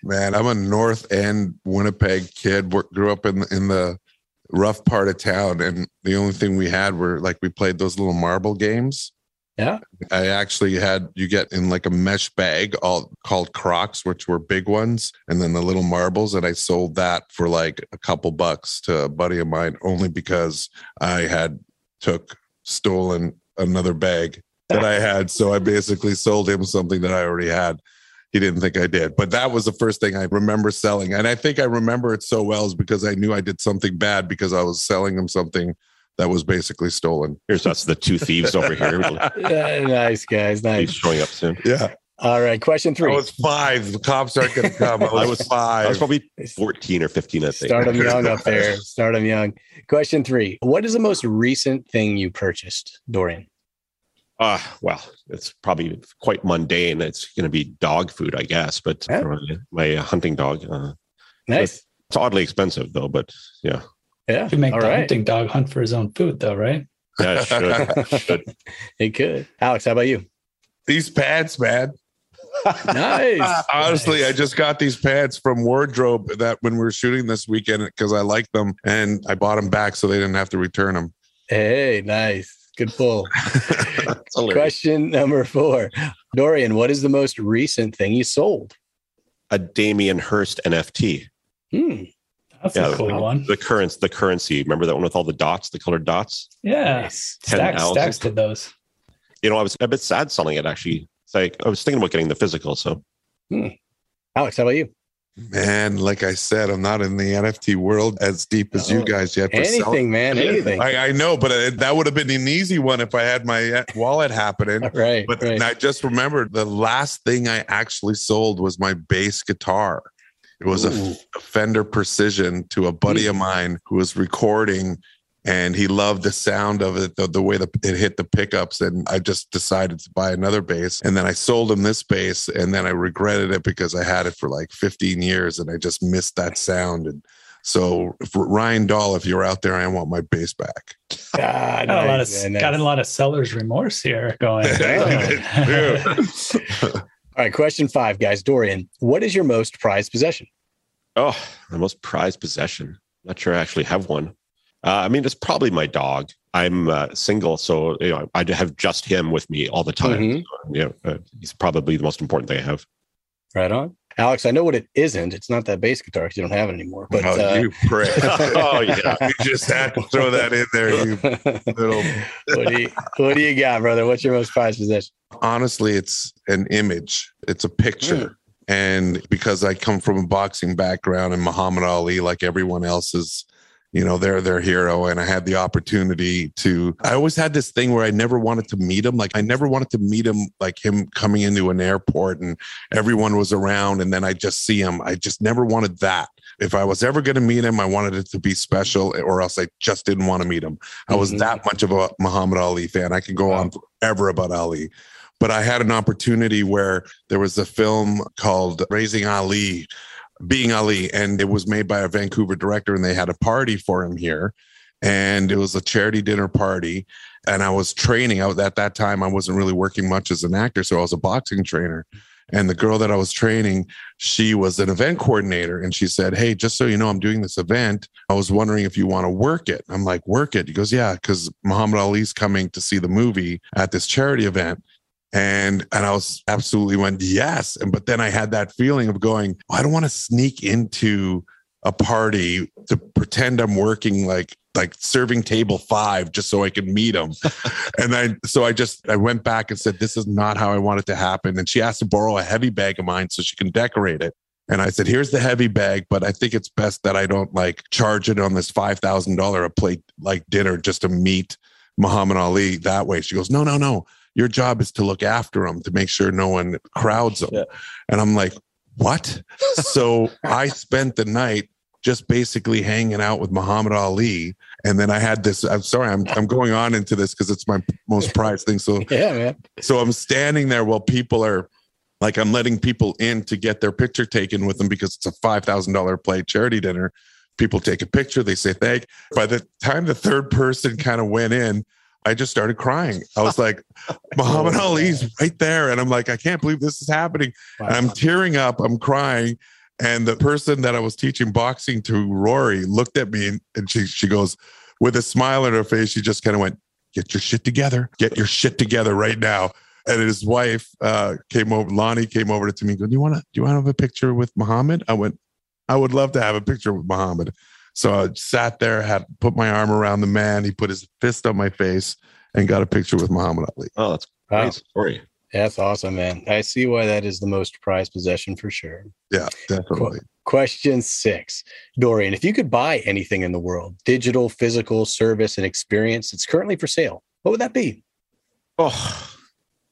Man, I'm a North End Winnipeg kid. Grew up in in the rough part of town, and the only thing we had were like we played those little marble games. Yeah. I actually had you get in like a mesh bag, all called Crocs, which were big ones, and then the little marbles, and I sold that for like a couple bucks to a buddy of mine, only because I had took stolen another bag that I had. So I basically sold him something that I already had. He didn't think I did, but that was the first thing I remember selling. And I think I remember it so well is because I knew I did something bad because I was selling him something that was basically stolen. Here's us, the two thieves over here. *laughs* Yeah, nice, guys. Nice. He's showing up soon. Yeah. All right. Question three. I three. was five. The cops aren't going to come. I was, *laughs* I was- five. I was probably 14 or 15, I think. Start them young up *laughs* there. Start them young. Question three. What is the most recent thing you purchased, Dorian? Uh, well, it's probably quite mundane. It's going to be dog food, I guess, but Yeah. uh, my hunting dog. Uh, Nice. it's oddly expensive, though, but yeah. Yeah. Should make All the right. hunting dog hunt for his own food, though, right? *laughs* Yeah, it should. should. It could. Alex, how about you? These pants, man. Nice. *laughs* Honestly, Nice. I just got these pants from Wardrobe that when we were shooting this weekend because I liked them and I bought them back so they didn't have to return them. Hey, nice. Good pull. *laughs* Question number four. Dorian, what is the most recent thing you sold? A Damien Hirst NFT. Hmm. That's Yeah, a cool one. The currents, the currency. Remember that one with all the dots, the colored dots? Yeah. Nice. Stacks, Stacks did those. You know, I was a bit sad selling it actually. It's like I was thinking about getting the physical. So Alex, how about you? Man, like I said, I'm not in the NFT world as deep as you Oh, guys yet. but sell- Anything, man. Anything. I, I know, but uh, that would have been an easy one if I had my uh, wallet happening. *laughs* right. But right. I just remembered the last thing I actually sold was my bass guitar. It was a, a Fender Precision to a buddy of mine who was recording, and he loved the sound of it, the, the way the, it hit the pickups. And I just decided to buy another bass. And then I sold him this bass, and then I regretted it because I had it for like 15 years and I just missed that sound. And so, Ryan Dahl, if you're out there, I want my bass back. Ah, Got, a lot of, nice, got a lot of seller's remorse here going. *laughs* *laughs* All right. Question five, guys. Dorian, what is your most prized possession? Oh, my most prized possession. Not sure I actually have one. Uh, I mean, it's probably my dog. I'm uh, single, so you know, I have just him with me all the time. Mhm. Yeah, uh, he's probably the most important thing I have. Right on. Alex, I know what it isn't. It's not that bass guitar because you don't have it anymore. But oh, uh, you prick. *laughs* oh yeah, you just had to throw that in there, you *laughs* little what do you what do you got, brother? What's your most prized possession? honestly it's an image it's a picture and because i come from a boxing background and muhammad ali like everyone else is you know they're their hero. And i had the opportunity to i always had this thing where i never wanted to meet him. Like i never wanted to meet him like him coming into an airport and everyone was around. And then i just see him. I just never wanted that. If i was ever going to meet him i wanted it to be special or else i just didn't want to meet him. I was Mhm. that much of a muhammad ali fan. I could go on forever about ali. But I had an opportunity where there was a film called Raising Ali, Being Ali, and it was made by a Vancouver director, and they had a party for him here. And it was a charity dinner party. And I was training out at that time. I wasn't really working much as an actor, so I was a boxing trainer. And the girl that I was training, she was an event coordinator. And she said, Hey, just so you know, I'm doing this event. I was wondering if you want to work it. I'm like, Work it. He goes, Yeah, because Muhammad Ali's coming to see the movie at this charity event and and I was absolutely went yes and but then I had that feeling of going oh, I don't want to sneak into a party to pretend I'm working like like serving table 5 just so I could meet him *laughs* and I so I just I went back and said this is not how I want it to happen and she asked to borrow a heavy bag of mine so she can decorate it and I said, here's the heavy bag, but I think it's best that I don't like charge it on this $5,000 a plate like dinner just to meet Muhammad Ali that way. She goes, no, no, no. Your job is to look after them to make sure no one crowds them. Yeah. And I'm like, what? *laughs* so I spent the night just basically hanging out with Muhammad Ali. And then I had this. I'm sorry, I'm I'm going on into this because it's my most prized thing. So *laughs* Yeah, man. so I'm standing there while people are like I'm letting people in to get their picture taken with them because it's a five thousand dollar play charity dinner. People take a picture, they say thank. By the time the third person kind of went in, I just started crying. I was like, *laughs* Muhammad Ali's right there. And I'm like, I can't believe this is happening. And I'm tearing up, I'm crying. And the person that I was teaching boxing to, Rory, looked at me and, and she she goes, with a smile on her face, she just kind of went, Get your shit together. Get your shit together right now. And his wife uh, came over, Lonnie came over to me and go, Do you want to do you want to have a picture with Muhammad? I went, I would love to have a picture with Muhammad. So I sat there, had put my arm around the man. He put his fist on my face and got a picture with Muhammad Ali. Oh, that's a Wow. great story. That's awesome, man. I see why that is the most prized possession for sure. Yeah, definitely. Question six Dorian, if you could buy anything in the world, digital, physical, service, and experience that's currently for sale, what would that be? Oh,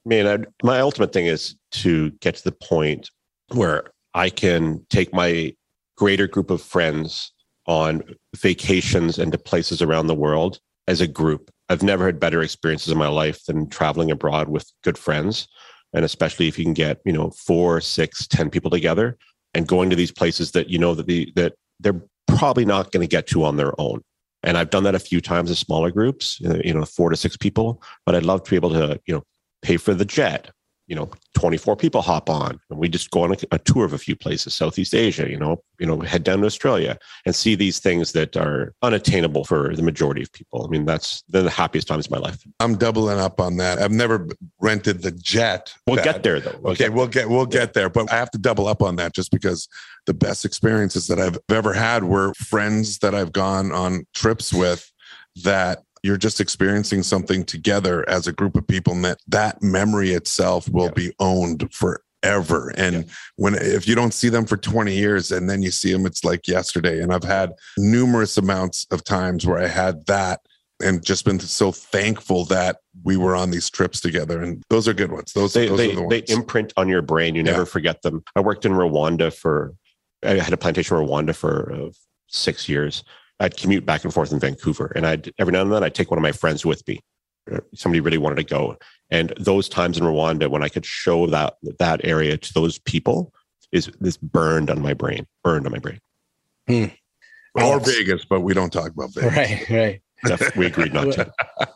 man, I, my ultimate thing is to get to the point where I can take my greater group of friends on vacations and to places around the world as a group. I've never had better experiences in my life than traveling abroad with good friends. And especially if you can get, you know, four, six, ten people together and going to these places that you know that the that they're probably not going to get to on their own. And I've done that a few times in smaller groups, you know, four to six people. But I'd love to be able to, you know, pay for the jet. You know, 24 people hop on and we just go on a, a tour of a few places, Southeast Asia, you know, you know, head down to Australia and see these things that are unattainable for the majority of people. I mean, that's they're the happiest times of my life. I'm doubling up on that. I've never rented the jet. We'll that- get there though. We'll Okay, get we'll get we'll get there, but I have to double up on that just because the best experiences that I've ever had were friends that I've gone on trips with that you're just experiencing something together as a group of people and that that memory itself will Yeah. be owned forever and when if you don't see them for 20 years and then you see them it's like yesterday and I've had numerous amounts of times where I had that and just been so thankful that we were on these trips together and those are good ones those, they, those they, are the they imprint on your brain. You never Yeah. forget them. I worked in Rwanda for, I had a plantation in Rwanda for uh, six years. I'd commute back and forth in Vancouver, and I'd every now and then I'd take one of my friends with me. Uh, Somebody really wanted to go, and those times in Rwanda when I could show that that area to those people is this burned on my brain, burned on my brain. or Vegas, but we don't talk about Vegas. Right, right. Def- we agreed not to. *laughs*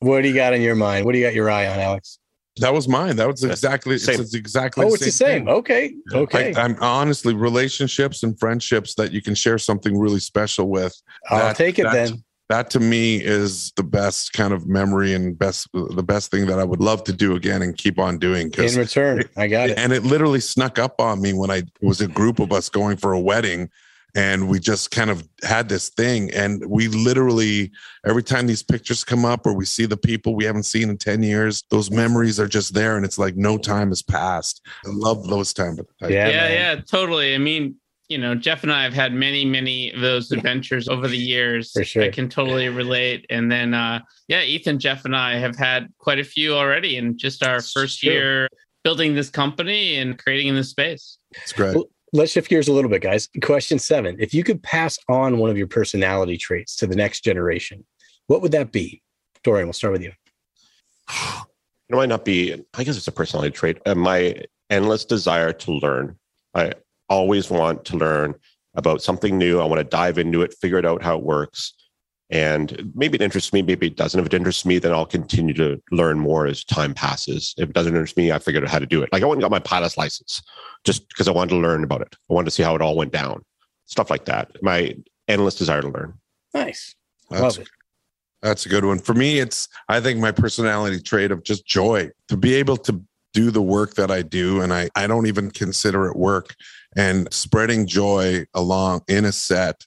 What do you got in your mind? What do you got your eye on, Alex? That was mine. That was exactly Same. it's exactly Oh, it's the same. thing. Okay. Okay. I, am honestly relationships and friendships that you can share something really special with. I'll that- take it that's- then. That to me is the best kind of memory and best the best thing that I would love to do again and keep on doing. 'cause- In return, I got it. and it literally snuck up on me when I it was a group of us going for a wedding and we just kind of had this thing and we literally every time these pictures come up or we see the people we haven't seen in 10 years those memories are just there and it's like no time has passed i love those times Yeah, yeah, man. yeah, totally. I mean, you know, Jeff and I have had many, many of those adventures over the years. For sure. I can totally relate. And then, uh, yeah, Ethan, Jeff, and I have had quite a few already in just our It's first true. year building this company and creating in this space. it's great Well, Let's shift gears a little bit, guys. Question seven. If you could pass on one of your personality traits to the next generation, what would that be? Dorian, we'll start with you. It might not be, I guess it's a personality trait. Uh, my endless desire to learn. I always want to learn about something new. I want to dive into it, figure it out how it works. And maybe it interests me, maybe it doesn't. If it interests me, then I'll continue to learn more as time passes. If it doesn't interest me, I figured out how to do it. Like I went and got my pilot's license just because I wanted to learn about it. I wanted to see how it all went down. Stuff like that. My endless desire to learn. Nice. That's, Love it. that's a good one for me it's i think my personality trait of just joy to be able to do the work that i do and i i don't even consider it work and spreading joy along in a set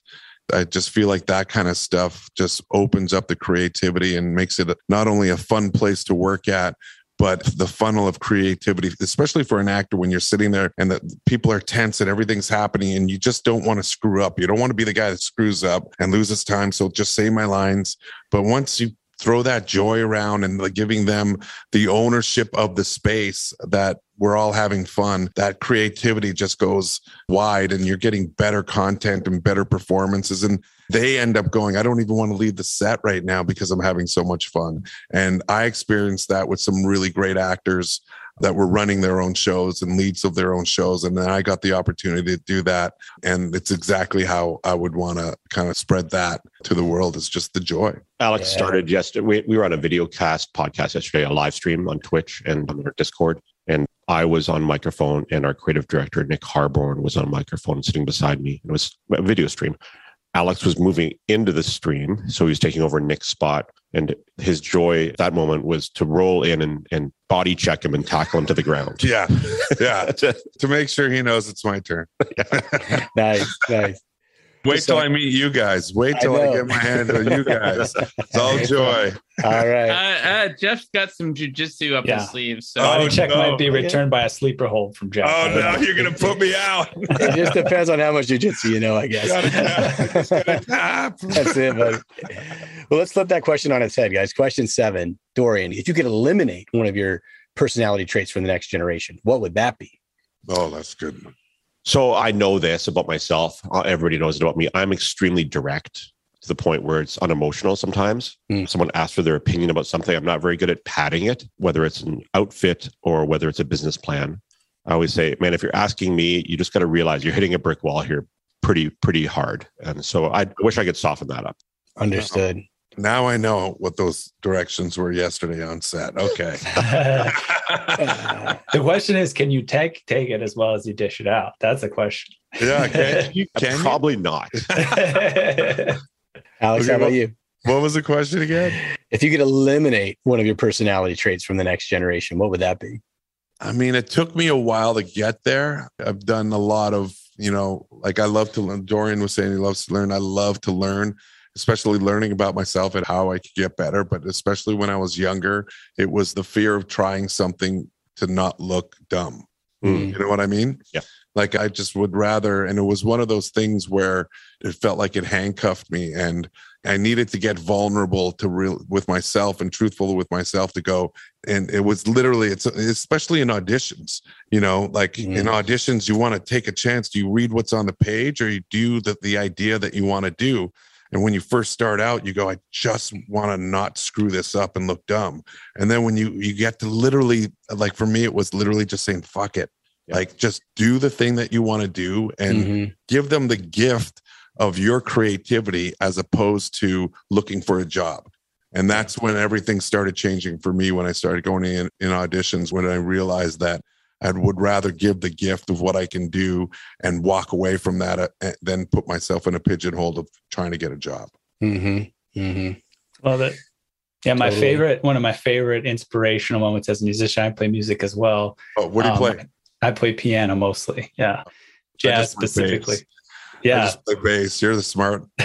I just feel like that kind of stuff just opens up the creativity and makes it not only a fun place to work at, but the funnel of creativity, especially for an actor when you're sitting there and the people are tense and everything's happening and you just don't want to screw up. You don't want to be the guy that screws up and loses time. So just say my lines. But once you throw that joy around and like giving them the ownership of the space that we're all having fun that creativity just goes wide and you're getting better content and better performances. And they end up going i don't even want to leave the set right now because i'm having so much fun. And i experienced that with some really great actors that were running their own shows and leads of their own shows. And then I got the opportunity to do that. And it's exactly how I would want to kind of spread that to the world. It's just the joy. Alex yeah. started yesterday. We, we were on a video cast podcast yesterday, a live stream on Twitch and on our Discord. And I was on microphone, and our creative director, Nick Harborn, was on microphone sitting beside me. It was a video stream. Alex was moving into the stream. So he was taking over Nick's spot. And his joy at that moment was to roll in and, and body check him and tackle him to the ground. Yeah. Yeah. *laughs* to make sure he knows it's my turn. *laughs* *laughs* nice. Nice. Wait till I meet you guys. Wait till I, I get my hand on you guys. It's all *laughs* joy. All right. Uh, uh, Jeff's got some jujitsu up yeah. his sleeve. So body oh, check no. might be returned by a sleeper hold from Jeff. Oh no, you're gonna put me out. *laughs* it just depends on how much jujitsu you know, I guess. *laughs* That's it, buddy. Well, let's flip that question on its head, guys. Question seven, Dorian. If you could eliminate one of your personality traits from the next generation, what would that be? Oh, that's good. So I know this about myself. Uh, everybody knows it about me. I'm extremely direct to the point where it's unemotional sometimes. Mm. Someone asks for their opinion about something. I'm not very good at padding it, whether it's an outfit or whether it's a business plan. I always say, man, if you're asking me, you just got to realize you're hitting a brick wall here pretty, pretty hard. And so I wish I could soften that up. Understood. Now I know what those directions were yesterday on set. Okay. *laughs* the question is, can you take take it as well as you dish it out? That's the question. Yeah, *laughs* can you? Uh, can Probably you? not. *laughs* Alex, okay, how about you? What was the question again? If you could eliminate one of your personality traits from the next generation, what would that be? I mean, it took me a while to get there. I've done a lot of, you know, like I love to learn. Dorian was saying he loves to learn. I love to learn especially learning about myself and how I could get better. But especially when I was younger, it was the fear of trying something to not look dumb. Mm. You know what I mean? Yeah. Like I just would rather, and it was one of those things where it felt like it handcuffed me, and I needed to get vulnerable to real with myself and truthful with myself to go. And it was literally, it's especially in auditions. You know, like mm. in auditions, you want to take a chance. Do you read what's on the page, or you do the the idea that you want to do? And when you first start out, you go, I just want to not screw this up and look dumb. And then when you you get to literally like for me, it was literally just saying, fuck it. Yeah. Like just do the thing that you want to do and mm-hmm. give them the gift of your creativity as opposed to looking for a job. And that's when everything started changing for me when I started going in, in auditions, when I realized that I would rather give the gift of what I can do and walk away from that uh, than put myself in a pigeonhole of trying to get a job. Mm-hmm. Mm-hmm. Love it. Yeah, my totally. favorite, one of my favorite inspirational moments as a musician. I play music as well. Oh, what do you um, play? I play piano mostly. Yeah, jazz specifically. Bass. Yeah, I just play bass. You're the smart. *laughs*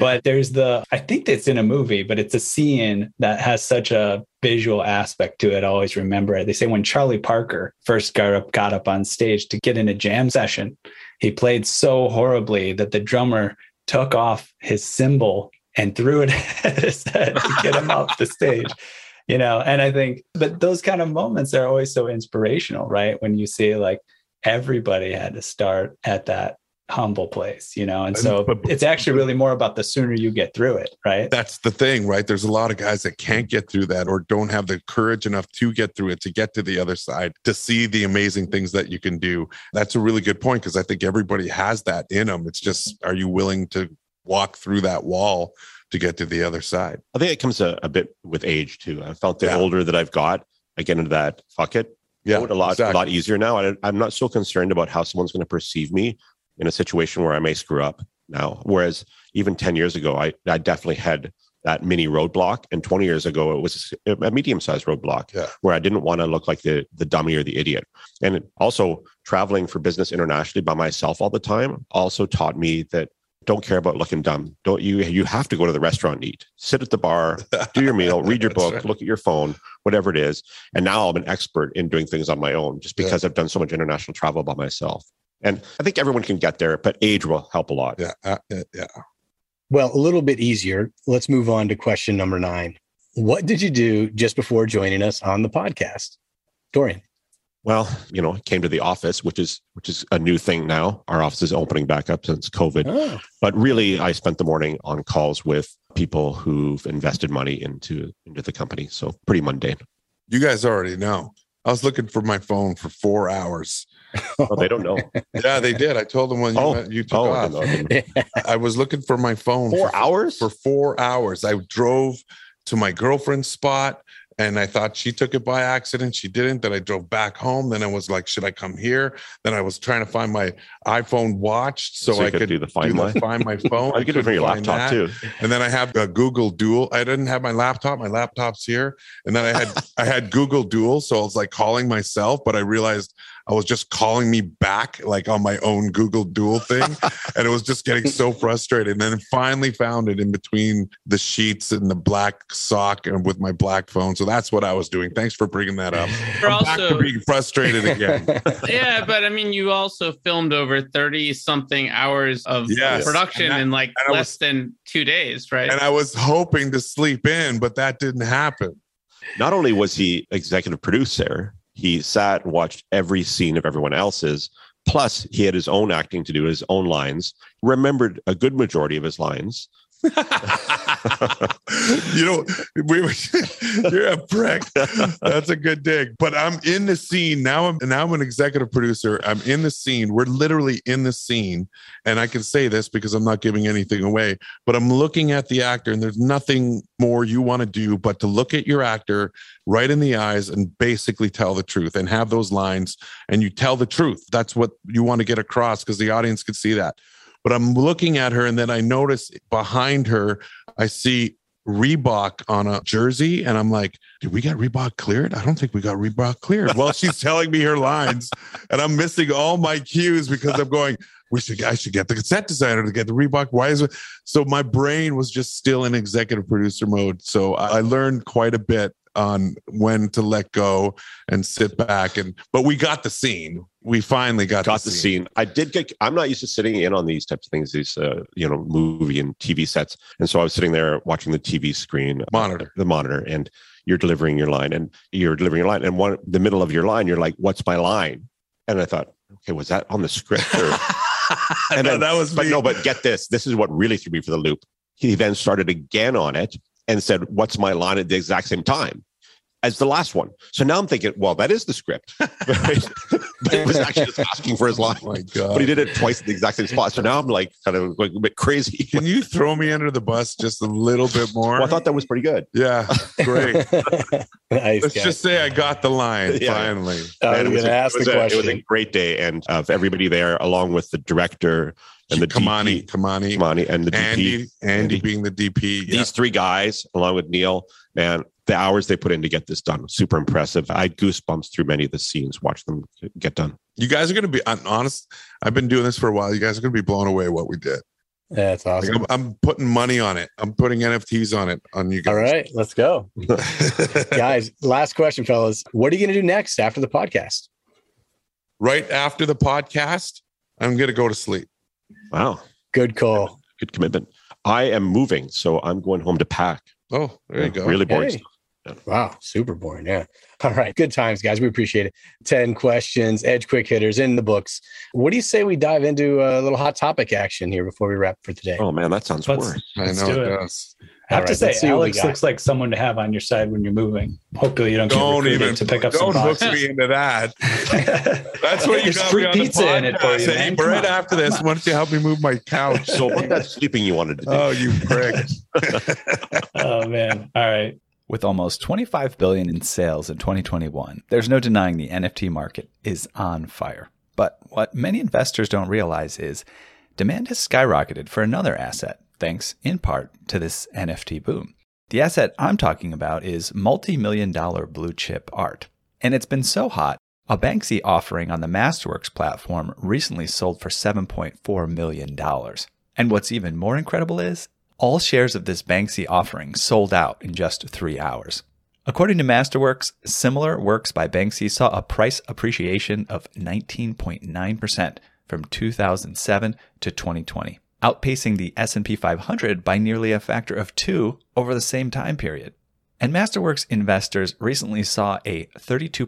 but there's the I think it's in a movie, but it's a scene that has such a visual aspect to it. I always remember it. They say when Charlie Parker first got up got up on stage to get in a jam session, he played so horribly that the drummer took off his cymbal and threw it *laughs* at his head to get him off the stage. You know, and I think, but those kind of moments are always so inspirational, right? When you see like everybody had to start at that humble place, you know? And so but, it's actually really more about the sooner you get through it, right? That's the thing, right? There's a lot of guys that can't get through that or don't have the courage enough to get through it, to get to the other side, to see the amazing things that you can do. That's a really good point because I think everybody has that in them. It's just, are you willing to walk through that wall to get to the other side? I think it comes a, a bit with age too. I felt the yeah. older that I've got, I get into that fuck it yeah, a lot exactly. a lot easier now. I, am not so concerned about how someone's going to perceive me in a situation where I may screw up now. Whereas even 10 years ago, I, I definitely had that mini roadblock. And 20 years ago, it was a medium sized roadblock yeah. where I didn't want to look like the, the dummy or the idiot. And also, traveling for business internationally by myself all the time also taught me that don't care about looking dumb. Don't you? You have to go to the restaurant and eat. Sit at the bar, *laughs* do your meal, read your book, right. look at your phone, whatever it is. And now I'm an expert in doing things on my own, just because yeah. I've done so much international travel by myself. And I think everyone can get there, but age will help a lot. Yeah. Uh, yeah. Well, a little bit easier. Let's move on to question number nine. What did you do just before joining us on the podcast? Dorian. Well, you know, came to the office, which is which is a new thing now. Our office is opening back up since COVID. Oh, But really, I spent the morning on calls with people who've invested money into into the company. So pretty mundane. You guys already know. I was looking for my phone for four hours. *laughs* Oh, they don't know. Yeah, they did. I told them when you, Oh. went- you took oh, I off. I *laughs* I was looking for my phone four for, hours. for four hours. I drove to my girlfriend's spot and I thought she took it by accident. She didn't. Then I drove back home. Then I was like, should I come here? Then I was trying to find my iPhone watch so, So I could could do the Find do My. find my *laughs* phone. I could do it from your laptop that. too. And then I have a Google Duo. I didn't have my laptop. My laptop's here. And then I had I had Google Duo. So I was like calling myself, but I realized I was just calling me back like on my own Google Duo thing. *laughs* and it was just getting so frustrated. And then finally found it in between the sheets and the black sock and with my black phone. So that's what I was doing. Thanks for bringing that up. We're I'm back to also being frustrated again. *laughs* yeah, but I mean, you also filmed over thirty something hours of Yes. production And that- in like less was- than two days, right? and I was hoping to sleep in, but that didn't happen. Not only was he executive producer, he sat and watched every scene of everyone else's. Plus, he had his own acting to do, his own lines. Remembered a good majority of his lines. *laughs* *laughs* you know, we *laughs* you're a prick. That's a good dig. But I'm in the scene now. I'm now I'm an executive producer. I'm in the scene. We're literally in the scene, and I can say this because I'm not giving anything away. But I'm looking at the actor, and there's nothing more you want to do but to look at your actor right in the eyes and basically tell the truth and have those lines, and you tell the truth. That's what you want to get across because the audience could see that. But I'm looking at her, and then I notice behind her, I see Reebok on a jersey, and I'm like, "Did we get Reebok cleared? I don't think we got Reebok cleared." Well, she's *laughs* telling me her lines, and I'm missing all my cues because I'm going. We should. I should get the set designer to get the Reebok. Why is it? So my brain was just still in executive producer mode. So I I learned quite a bit on when to let go and sit back. And but we got the scene. We finally got, Got the scene. I did get. I'm not used to sitting in on these types of things. These, uh, you know, movie and TV sets. And so I was sitting there watching the TV screen, uh, Monitor. the monitor, and you're delivering your line, and you're delivering your line, and one the middle of your line, you're like, "What's my line?" And I thought, okay, was that on the script? Or, *laughs* and then- that was but me. no, but get this. This is what really threw me for the loop. He then started again on it and said, What's my line at the exact same time as the last one? So now I'm thinking, well, that is the script. *laughs* *laughs* But it was actually just asking for his oh line. Oh my god! But he did it twice at the exact same spot. So now I'm like kind of like a bit crazy. *laughs* Can you throw me under the bus just a little bit more? Well, I thought that was pretty good. yeah, great. nice. Let's guys. just say I got the line Yeah. finally. I And was it was going to a- ask it was the a- It was a great day, and of everybody there, along with the director and the Kamani, DP, Kamani, Kamani and the DP. Andy, Andy, Andy. being the DP. Yeah. these three guys, along with Neil, man, the hours they put in to get this done, super impressive. I had goosebumps through many of the scenes, watch them get done. You guys are going to be I'm honest. I've been doing this for a while. You guys are going to be blown away what we did. That's Like, awesome. I'm, I'm putting money on it. I'm putting NFTs on it on you guys. All right, let's go. *laughs* Guys, last question, fellas. What are you going to do next after the podcast? right after the podcast, I'm going to go to sleep. Wow, Good call. good commitment. I am moving, so I'm going home to pack. Oh, there you go. Really boring Hey. Stuff. Wow, super boring. Yeah. All right. Good times, guys. We appreciate it. 10 questions, edge quick hitters in the books. What do you say we dive into a little hot topic action here before we wrap for today? Oh man, that sounds Let's- worse. I Let's know do it, it. does. I have All to say, let's see what we Alex looks like someone to have on your side when you're moving. Hopefully, you don't get Don't recruited even to pick up don't some hook me into that. *laughs* That's what you There's got free me on the pizza in it for you, podcast. Hey, man. Come right on. after this, why don't you help me move my couch? So what that sleeping you wanted to do? oh, you prick. *laughs* oh man! All right. With almost 25 billion in sales in 2021, there's no denying the NFT market is on fire. But what many investors don't realize is demand has skyrocketed for another asset, thanks in part to this NFT boom. The asset I'm talking about is multi-million dollar blue chip art. And it's been so hot, a Banksy offering on the Masterworks platform recently sold for $7.4 million. And what's even more incredible is all shares of this Banksy offering sold out in just three hours. According to Masterworks, similar works by Banksy saw a price appreciation of 19.9% from 2007 to 2020. outpacing the S&P 500 by nearly a factor of 2 over the same time period. And Masterworks investors recently saw a 32%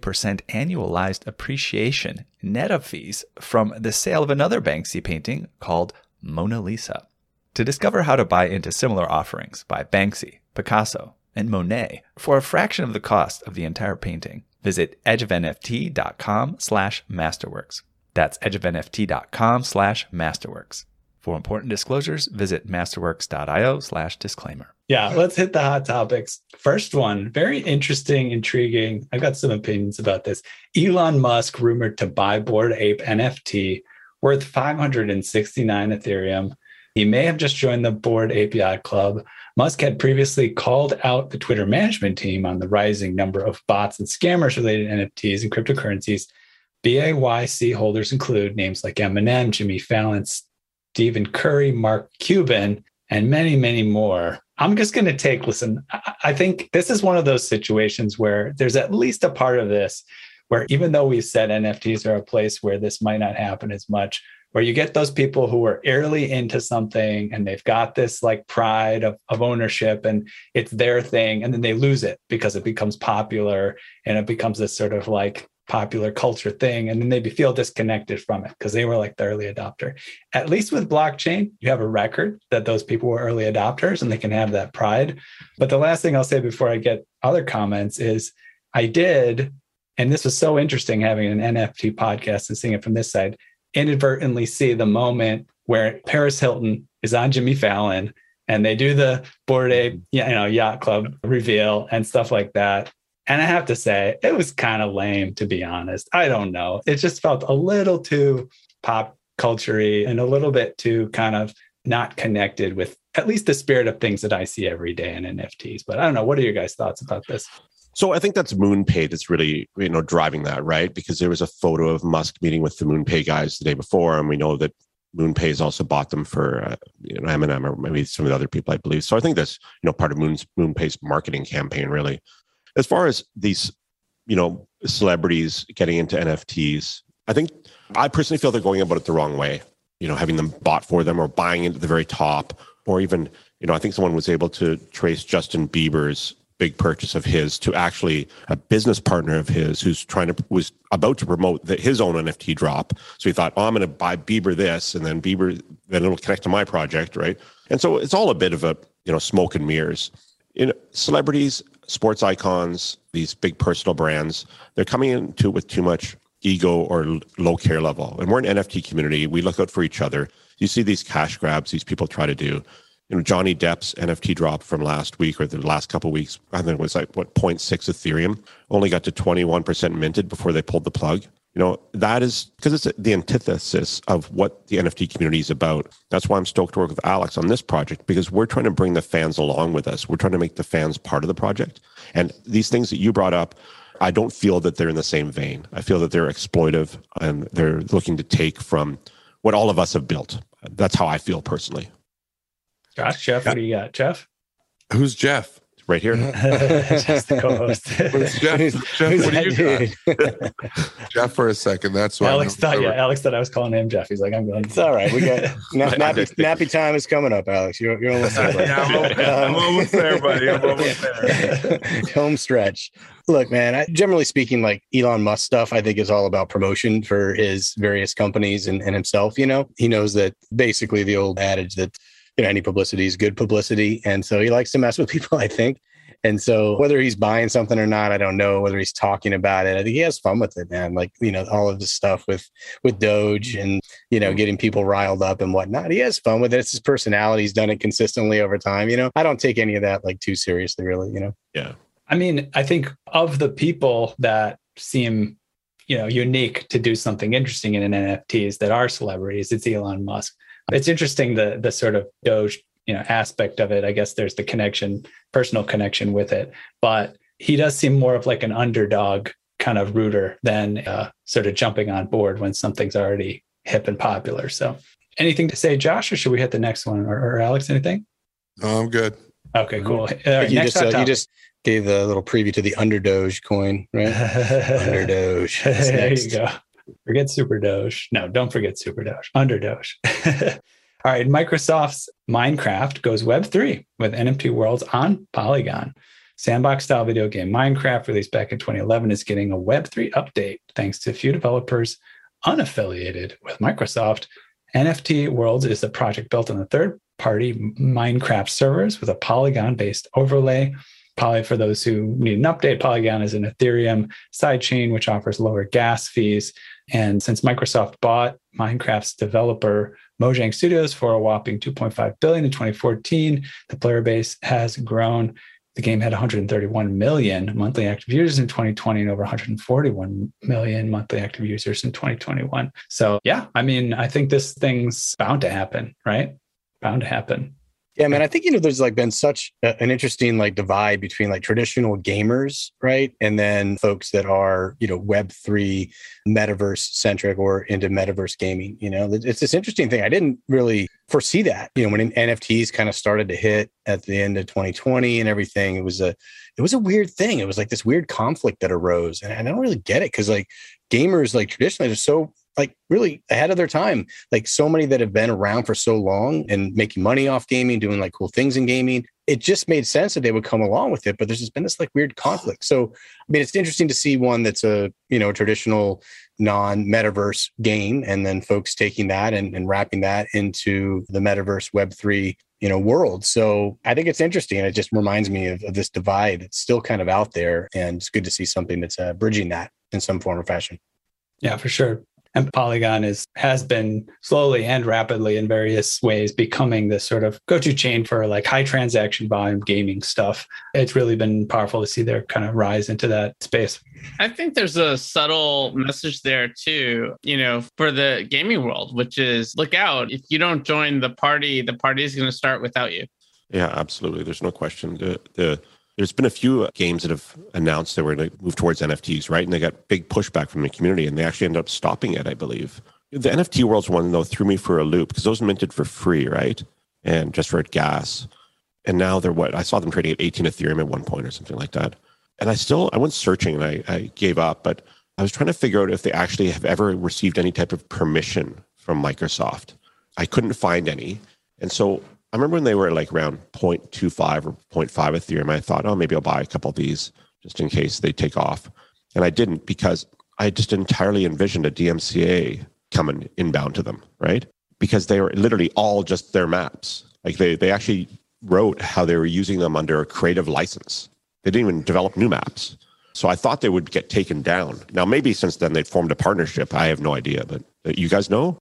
annualized appreciation net of fees from the sale of another Banksy painting called Mona Lisa. To discover how to buy into similar offerings by Banksy, Picasso, and Monet for a fraction of the cost of the entire painting, visit edgeofnft.com slash masterworks. That's edgeofnft.com slash masterworks. For important disclosures, visit masterworks.io slash disclaimer. Yeah, let's hit the hot topics. First one, very interesting, intriguing. I've got some opinions about this. Elon Musk rumored to buy Bored Ape NFT worth 569 Ethereum. He may have just joined the Bored Ape Yacht Club. Musk had previously called out the Twitter management team on the rising number of bots and scammers related NFTs and cryptocurrencies. BAYC holders include names like Eminem, Jimmy Fallon, Stephen Curry, Mark Cuban, and many, many more. I'm just going to take, listen, I think this is one of those situations where there's at least a part of this where even though we've said NFTs are a place where this might not happen as much, where you get those people who are early into something and they've got this like pride of, of ownership and it's their thing, and then they lose it because it becomes popular and it becomes this sort of like popular culture thing and then they feel disconnected from it because they were like the early adopter. At least with blockchain you have a record that those people were early adopters and they can have that pride. But the last thing i'll say before i get other comments is i did and this was so interesting having an nft podcast and seeing it from this side inadvertently see the moment where paris hilton is on jimmy fallon and they do the bored ape mm-hmm. you know yacht club reveal and stuff like that and I have to say, it was kind of lame, to be honest. I don't know. It just felt a little too pop culture and a little bit too kind of not connected with at least the spirit of things that I see every day in NFTs. But I don't know. What are your guys' thoughts about this? So I think that's MoonPay that's really you know driving that right because there was a photo of Musk meeting with the MoonPay guys the day before, and we know that MoonPay has also bought them for uh, you know Eminem or maybe some of the other people I believe. So I think that's you know part of Moon's MoonPay's marketing campaign really. As far as these, you know, celebrities getting into NFTs, I think I personally feel they're going about it the wrong way. You know, having them bought for them or buying into the very top, or even, you know, I think someone was able to trace Justin Bieber's big purchase of his to actually a business partner of his who's trying to was about to promote the, his own NFT drop. So he thought, oh, I'm going to buy Bieber this, and then Bieber then it'll connect to my project, right? And so it's all a bit of a you know smoke and mirrors. You know, celebrities sports icons, these big personal brands, they're coming into it with too much ego or low care level. And we're an NFT community. We look out for each other. You see these cash grabs these people try to do. You know, Johnny Depp's NFT drop from last week or the last couple weeks, I think it was like what 0.6 Ethereum, only got to 21% minted before they pulled the plug. You know, that is because it's the antithesis of what the NFT community is about. That's why I'm stoked to work with Alex on this project because we're trying to bring the fans along with us. We're trying to make the fans part of the project. And these things that you brought up, I don't feel that they're in the same vein. I feel that they're exploitive and they're looking to take from what all of us have built. That's how I feel personally. Josh, Jeff, what do you got? Jeff? Who's Jeff? right here. *laughs* Just the co-host. Jeff, Jeff, what do you got? *laughs* Jeff for a second. That's why Alex thought. Yeah, Alex thought I was calling him Jeff. He's like, I'm going. It's all right. We got *laughs* nap, nappy, nappy time is coming up, Alex. You're, you're almost there. yeah, I'm, almost, um, I'm almost there, buddy. I'm almost there. Home stretch. Look, man. I, generally speaking, like Elon Musk stuff, I think is all about promotion for his various companies and, and himself. You know, he knows that basically the old adage that you know, any publicity is good publicity. And so he likes to mess with *laughs* people, I think. And so whether he's buying something or not, I don't know. Whether he's talking about it, I think he has fun with it, man. Like, you know, all of this stuff with with Doge mm-hmm. and, you know, getting people riled up and whatnot. He has fun with it. It's his personality. He's done it consistently over time. You know, I don't take any of that like too seriously, really, you know. Yeah. I mean, I think of the people that seem you know unique to do something interesting in an NFTs that are celebrities, it's Elon Musk. It's interesting the the sort of Doge you know aspect of it. I guess there's the connection, personal connection with it, but he does seem more of like an underdog kind of rooter than uh, sort of jumping on board when something's already hip and popular. So, anything to say, Josh, or should we hit the next one, or, or Alex? Anything? No, I'm good. Okay, cool. Right, you, just, uh, you just gave the little preview to the Underdoge coin, right? *laughs* Underdoge. *laughs* there you go. Forget Super Doge. No, don't forget Super Doge. Under Doge. *laughs* All right, Microsoft's Minecraft goes Web3 with NFT worlds on Polygon. Sandbox style video game Minecraft, released back in 2011, is getting a Web3 update thanks to a few developers unaffiliated with Microsoft. NFT Worlds is a project built on the third party Minecraft servers with a Polygon based overlay. Poly, for those who need an update, Polygon is an Ethereum sidechain which offers lower gas fees. And since Microsoft bought Minecraft's developer Mojang Studios for a whopping 2.5 billion in 2014, the player base has grown the game had 131 million monthly active users in 2020 and over 141 million monthly active users in 2021. So, yeah, I mean, I think this thing's bound to happen, right? Bound to happen. Yeah, man. I think you know there's like been such a, an interesting like divide between like traditional gamers, right, and then folks that are you know Web three, metaverse centric or into metaverse gaming. You know, it's this interesting thing. I didn't really foresee that. You know, when NFTs kind of started to hit at the end of 2020 and everything, it was a it was a weird thing. It was like this weird conflict that arose, and I don't really get it because like gamers like traditionally are so like really ahead of their time. Like so many that have been around for so long and making money off gaming, doing like cool things in gaming. It just made sense that they would come along with it, but there's just been this like weird conflict. So, I mean, it's interesting to see one that's a you know traditional non-metaverse game, and then folks taking that and, and wrapping that into the metaverse Web three you know world. So I think it's interesting. It just reminds me of, of this divide. It's still kind of out there, and it's good to see something that's uh, bridging that in some form or fashion. Yeah, for sure and Polygon is has been slowly and rapidly in various ways becoming this sort of go-to chain for like high transaction volume gaming stuff. It's really been powerful to see their kind of rise into that space. I think there's a subtle message there too, you know, for the gaming world, which is look out. If you don't join the party, the party is going to start without you. Yeah, absolutely. There's no question. The the there's been a few games that have announced they were going to move towards NFTs, right? And they got big pushback from the community, and they actually ended up stopping it, I believe. The NFT Worlds one though threw me for a loop because those minted for free, right? And just for gas. And now they're what I saw them trading at 18 Ethereum at one point or something like that. And I still I went searching and I, I gave up, but I was trying to figure out if they actually have ever received any type of permission from Microsoft. I couldn't find any. And so I remember when they were like around 0.25 or 0.5 Ethereum, I thought, oh, maybe I'll buy a couple of these just in case they take off. And I didn't because I just entirely envisioned a DMCA coming inbound to them, right? Because they were literally all just their maps. Like they, they actually wrote how they were using them under a creative license. They didn't even develop new maps. So I thought they would get taken down. Now, maybe since then they've formed a partnership. I have no idea, but uh, you guys know?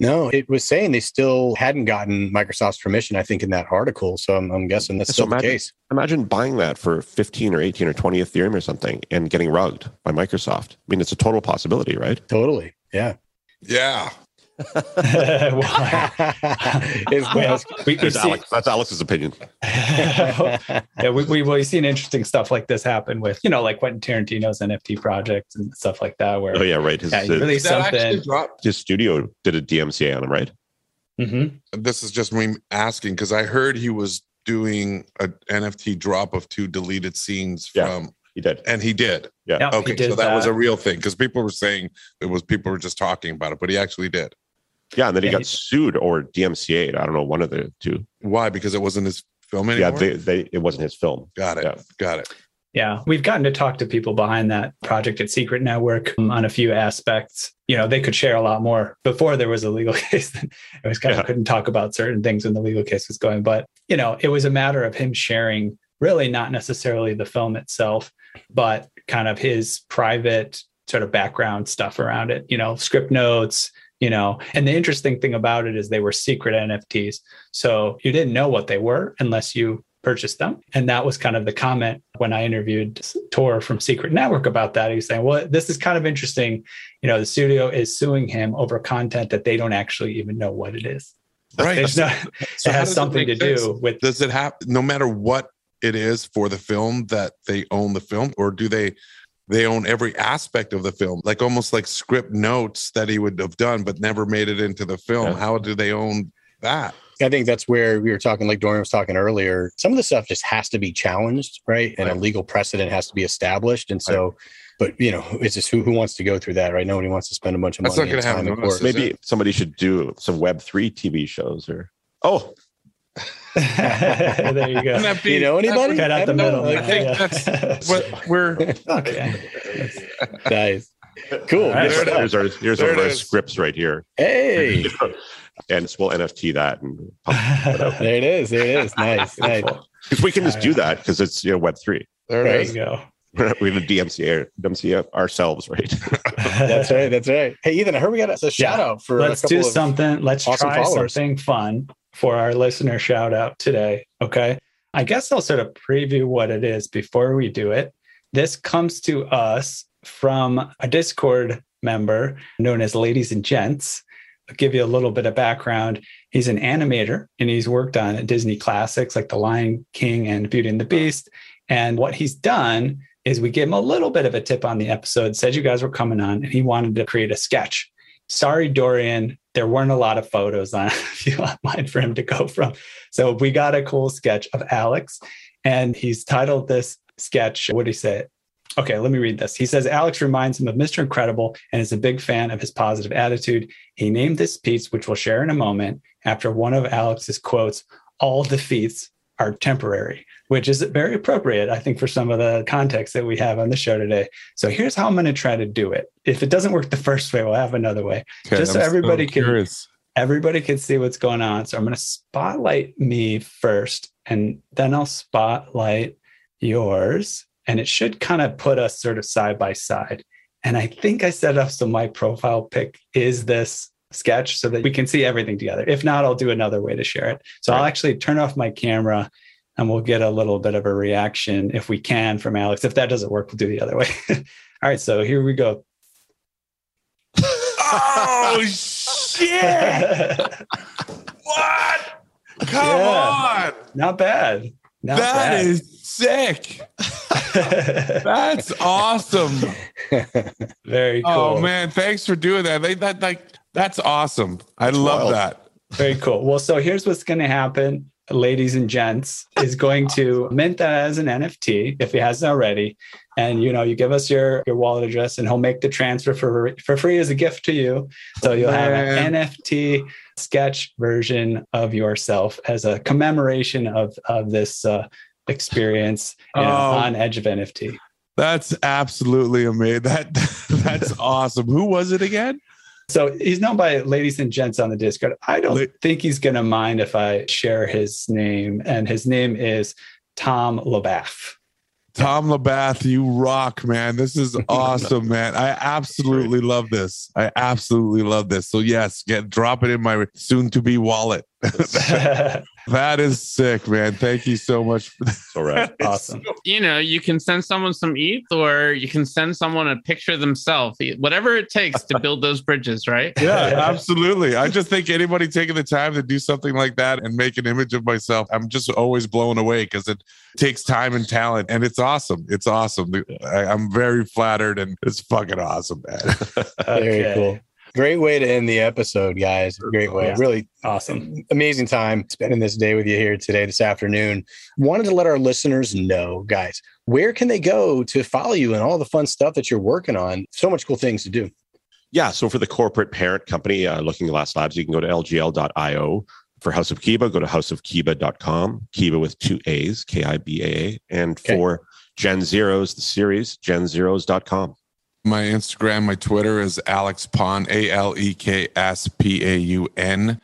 No, it was saying they still hadn't gotten Microsoft's permission, I think, in that article. So I'm, I'm guessing that's so still imagine, the case. Imagine buying that for 15 or 18 or 20 Ethereum or something and getting rugged by Microsoft. I mean, it's a total possibility, right? Totally. Yeah. Yeah. That's, we, that's, Alex, that's Alex's opinion. *laughs* yeah, we, we, we've seen interesting stuff like this happen with, you know, like Quentin Tarantino's NFT projects and stuff like that. Where oh yeah, right. His, yeah, really something. His studio did a DMCA on him, right? Mm-hmm. This is just me asking because I heard he was doing a NFT drop of two deleted scenes yeah, from. He did, and he did. Yeah. yeah okay, did so that, that, was a real thing because people were saying it was people were just talking about it, but he actually did. Yeah, and then he Yeah, got he- sued or DMCA'd. I don't know, one of the two. Why? Because it wasn't his film anymore. Yeah, they, they it wasn't his film. got it. yeah. Got it. Yeah, we've gotten to talk to people behind that project at Secret Network um, on a few aspects. You know, they could share a lot more before there was a legal *laughs* case. it was kind Yeah. of couldn't talk about certain things when the legal case was going. But, you know, it was a matter of him sharing really not necessarily the film itself, but kind of his private sort of background stuff around it, you know, script notes, you know. And the interesting thing about it is they were secret NFTs. So you didn't know what they were unless you purchased them. And that was kind of the comment when I interviewed Tor from Secret Network about that. He was saying, well, this is kind of interesting. You know, the studio is suing him over content that they don't actually even know what it is. Right. No, So *laughs* it has something to make sense? do with Does it have no matter what it is for the film that they own the film, or do they they own every aspect of the film, like almost like script notes that he would have done but never made it into the film? Yeah. How do they own that? I think that's where we were talking, like Dorian was talking earlier. Some of the stuff just has to be challenged, right? And a legal precedent has to be established. And so but you know, it's just who, who wants to go through that, right? Nobody wants to spend a bunch of That's money. not gonna happen of course. Maybe somebody should do some Web three TV shows or oh, there you go. Wouldn't that be- You know anybody? Cut out the I know. middle. Like, I think Yeah. that's what we're okay. nice. Cool. All right. Good stuff. here's our here's There one of it our is. scripts right here, Hey, *laughs* and it's, we'll NFT that and pump *laughs* there it is. There it is. Nice. *laughs* Nice. because we can just do that because it's you know Web three. there there you go. We're gonna DMCA DMCA ourselves, right? That's right. That's right. Hey, Ethan, I heard we got a, a shout out for Let's a couple do of- something. Let's awesome try followers. something fun for our listener shout out today. Okay. I guess I'll sort of preview what it is before we do it. This comes to us from a Discord member known as Ladies and Gents. I'll give you a little bit of background. He's an animator and he's worked on Disney classics like The Lion King and Beauty and the Beast. And what he's done is we gave him a little bit of a tip on the episode, said you guys were coming on, and he wanted to create a sketch. Sorry, Dorian, there weren't a lot of photos on *laughs* mine for him to go from. So we got a cool sketch of Alex, and he's titled this sketch. What did he say? Okay, let me read this. He says Alex reminds him of Mr. Incredible and is a big fan of his positive attitude. He named this piece, which we'll share in a moment, after one of Alex's quotes All defeats are temporary, which is very appropriate, I think, for some of the context that we have on the show today. So here's how I'm going to try to do it. If it doesn't work the first way, we'll have another way. Okay, Just so I'm everybody can- curious. Everybody can see what's going on. So I'm going to spotlight me first, and then I'll spotlight yours. And it should kind of put us sort of side by side. And I think I set up so my profile pic is this sketch so that we can see everything together. If not, I'll do another way to share it. So I'll actually turn off my camera and we'll get a little bit of a reaction if we can from Alex. If that doesn't work, we'll do the other way. *laughs* All right, so here we go. Oh *laughs* shit! What? Come Yeah. on! Not bad. Not That bad. is sick. *laughs* That's awesome. very oh, cool. Oh man, thanks for doing that. They, that like that's awesome. I love that. Very cool. Well, so here's what's going to happen, ladies and gents, is going to mint that as an NFT if he hasn't already. And you know, you give us your your wallet address, and he'll make the transfer for for free as a gift to you. So you'll have an NFT sketch version of yourself as a commemoration of of this uh, experience you know, Oh. on Edge of NFT. That's absolutely amazing. That *laughs* that's awesome. Who was it again? So he's known by ladies and gents on the Discord. I don't think he's going to mind if I share his name, and his name is Tom Labath. Tom Labath, you rock, man. This is *laughs* awesome, man. I absolutely love this. I absolutely love this. So yes, get drop it in my soon to be wallet. *laughs* *laughs* that is sick, man. Thank you so much for that. *laughs* So right. awesome. you know, you can send someone some ETH or you can send someone a picture of themselves, whatever it takes to build those bridges, right? Yeah, absolutely. I just think anybody taking the time to do something like that and make an image of myself, I'm just always blown away because it takes time and talent, and it's awesome. It's awesome. I, I'm very flattered, and it's fucking awesome, man. *laughs* Very cool. Great way to end the episode, guys. Great way. Yeah. Really Awesome. amazing time spending this day with you here today, this afternoon. Wanted to let our listeners know, guys, where can they go to follow you and all the fun stuff that you're working on? So much cool things to do. Yeah. So for the corporate parent company, uh, Looking Glass Labs, you can go to lgl.io. For House of Kibaa, go to houseofkibaa.com. Kibaa with two A's, K I B A A. And Okay. for Gen Zeros, the series, genzeros.com. My Instagram, my Twitter is Alex Paun, A L E K S P A U N.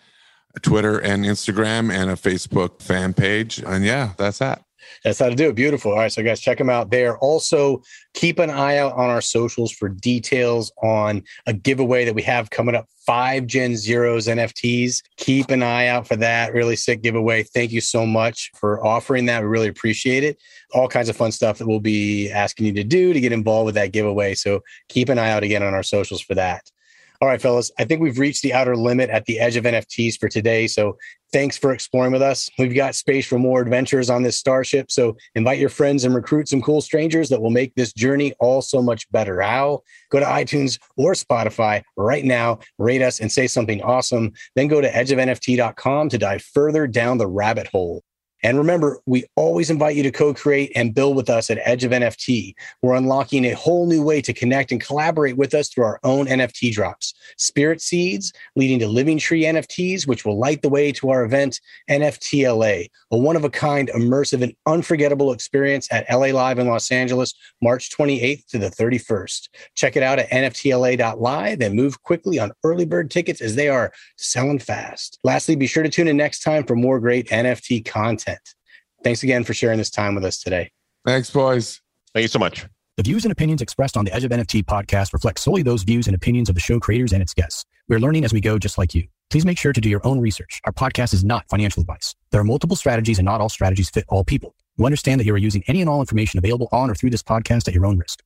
Twitter and Instagram, and a Facebook fan page. And yeah, that's that. That's how to do it. Beautiful. All right. So, guys, check them out there. Also, keep an eye out on our socials for details on a giveaway that we have coming up five Gen Zeros NFTs. Keep an eye out for that. Really sick giveaway. Thank you so much for offering that. We really appreciate it. All kinds of fun stuff that we'll be asking you to do to get involved with that giveaway. So, keep an eye out again on our socials for that. All right, fellas, I think we've reached the outer limit at the edge of NFTs for today. So thanks for exploring with us. We've got space for more adventures on this starship. So invite your friends and recruit some cool strangers that will make this journey all so much better. How? Go to iTunes or Spotify right now, rate us and say something awesome. Then go to edgeofnft.com to dive further down the rabbit hole. And remember, we always invite you to co create and build with us at Edge of NFT. We're unlocking a whole new way to connect and collaborate with us through our own NFT drops. Spirit Seeds leading to Living Tree NFTs, which will light the way to our event, NFTLA, a one of a kind, immersive, and unforgettable experience at LA Live in Los Angeles, March 28th to the 31st. Check it out at NFTLA.live and move quickly on early bird tickets as they are selling fast. Lastly, be sure to tune in next time for more great NFT content. Thanks again for sharing this time with us today. Thanks, boys. Thank you so much. The views and opinions expressed on the Edge of NFT podcast reflect solely those views and opinions of the show creators and its guests. We're learning as we go, just like you. Please make sure to do your own research. Our podcast is not financial advice. There are multiple strategies, and not all strategies fit all people. We understand that you are using any and all information available on or through this podcast at your own risk.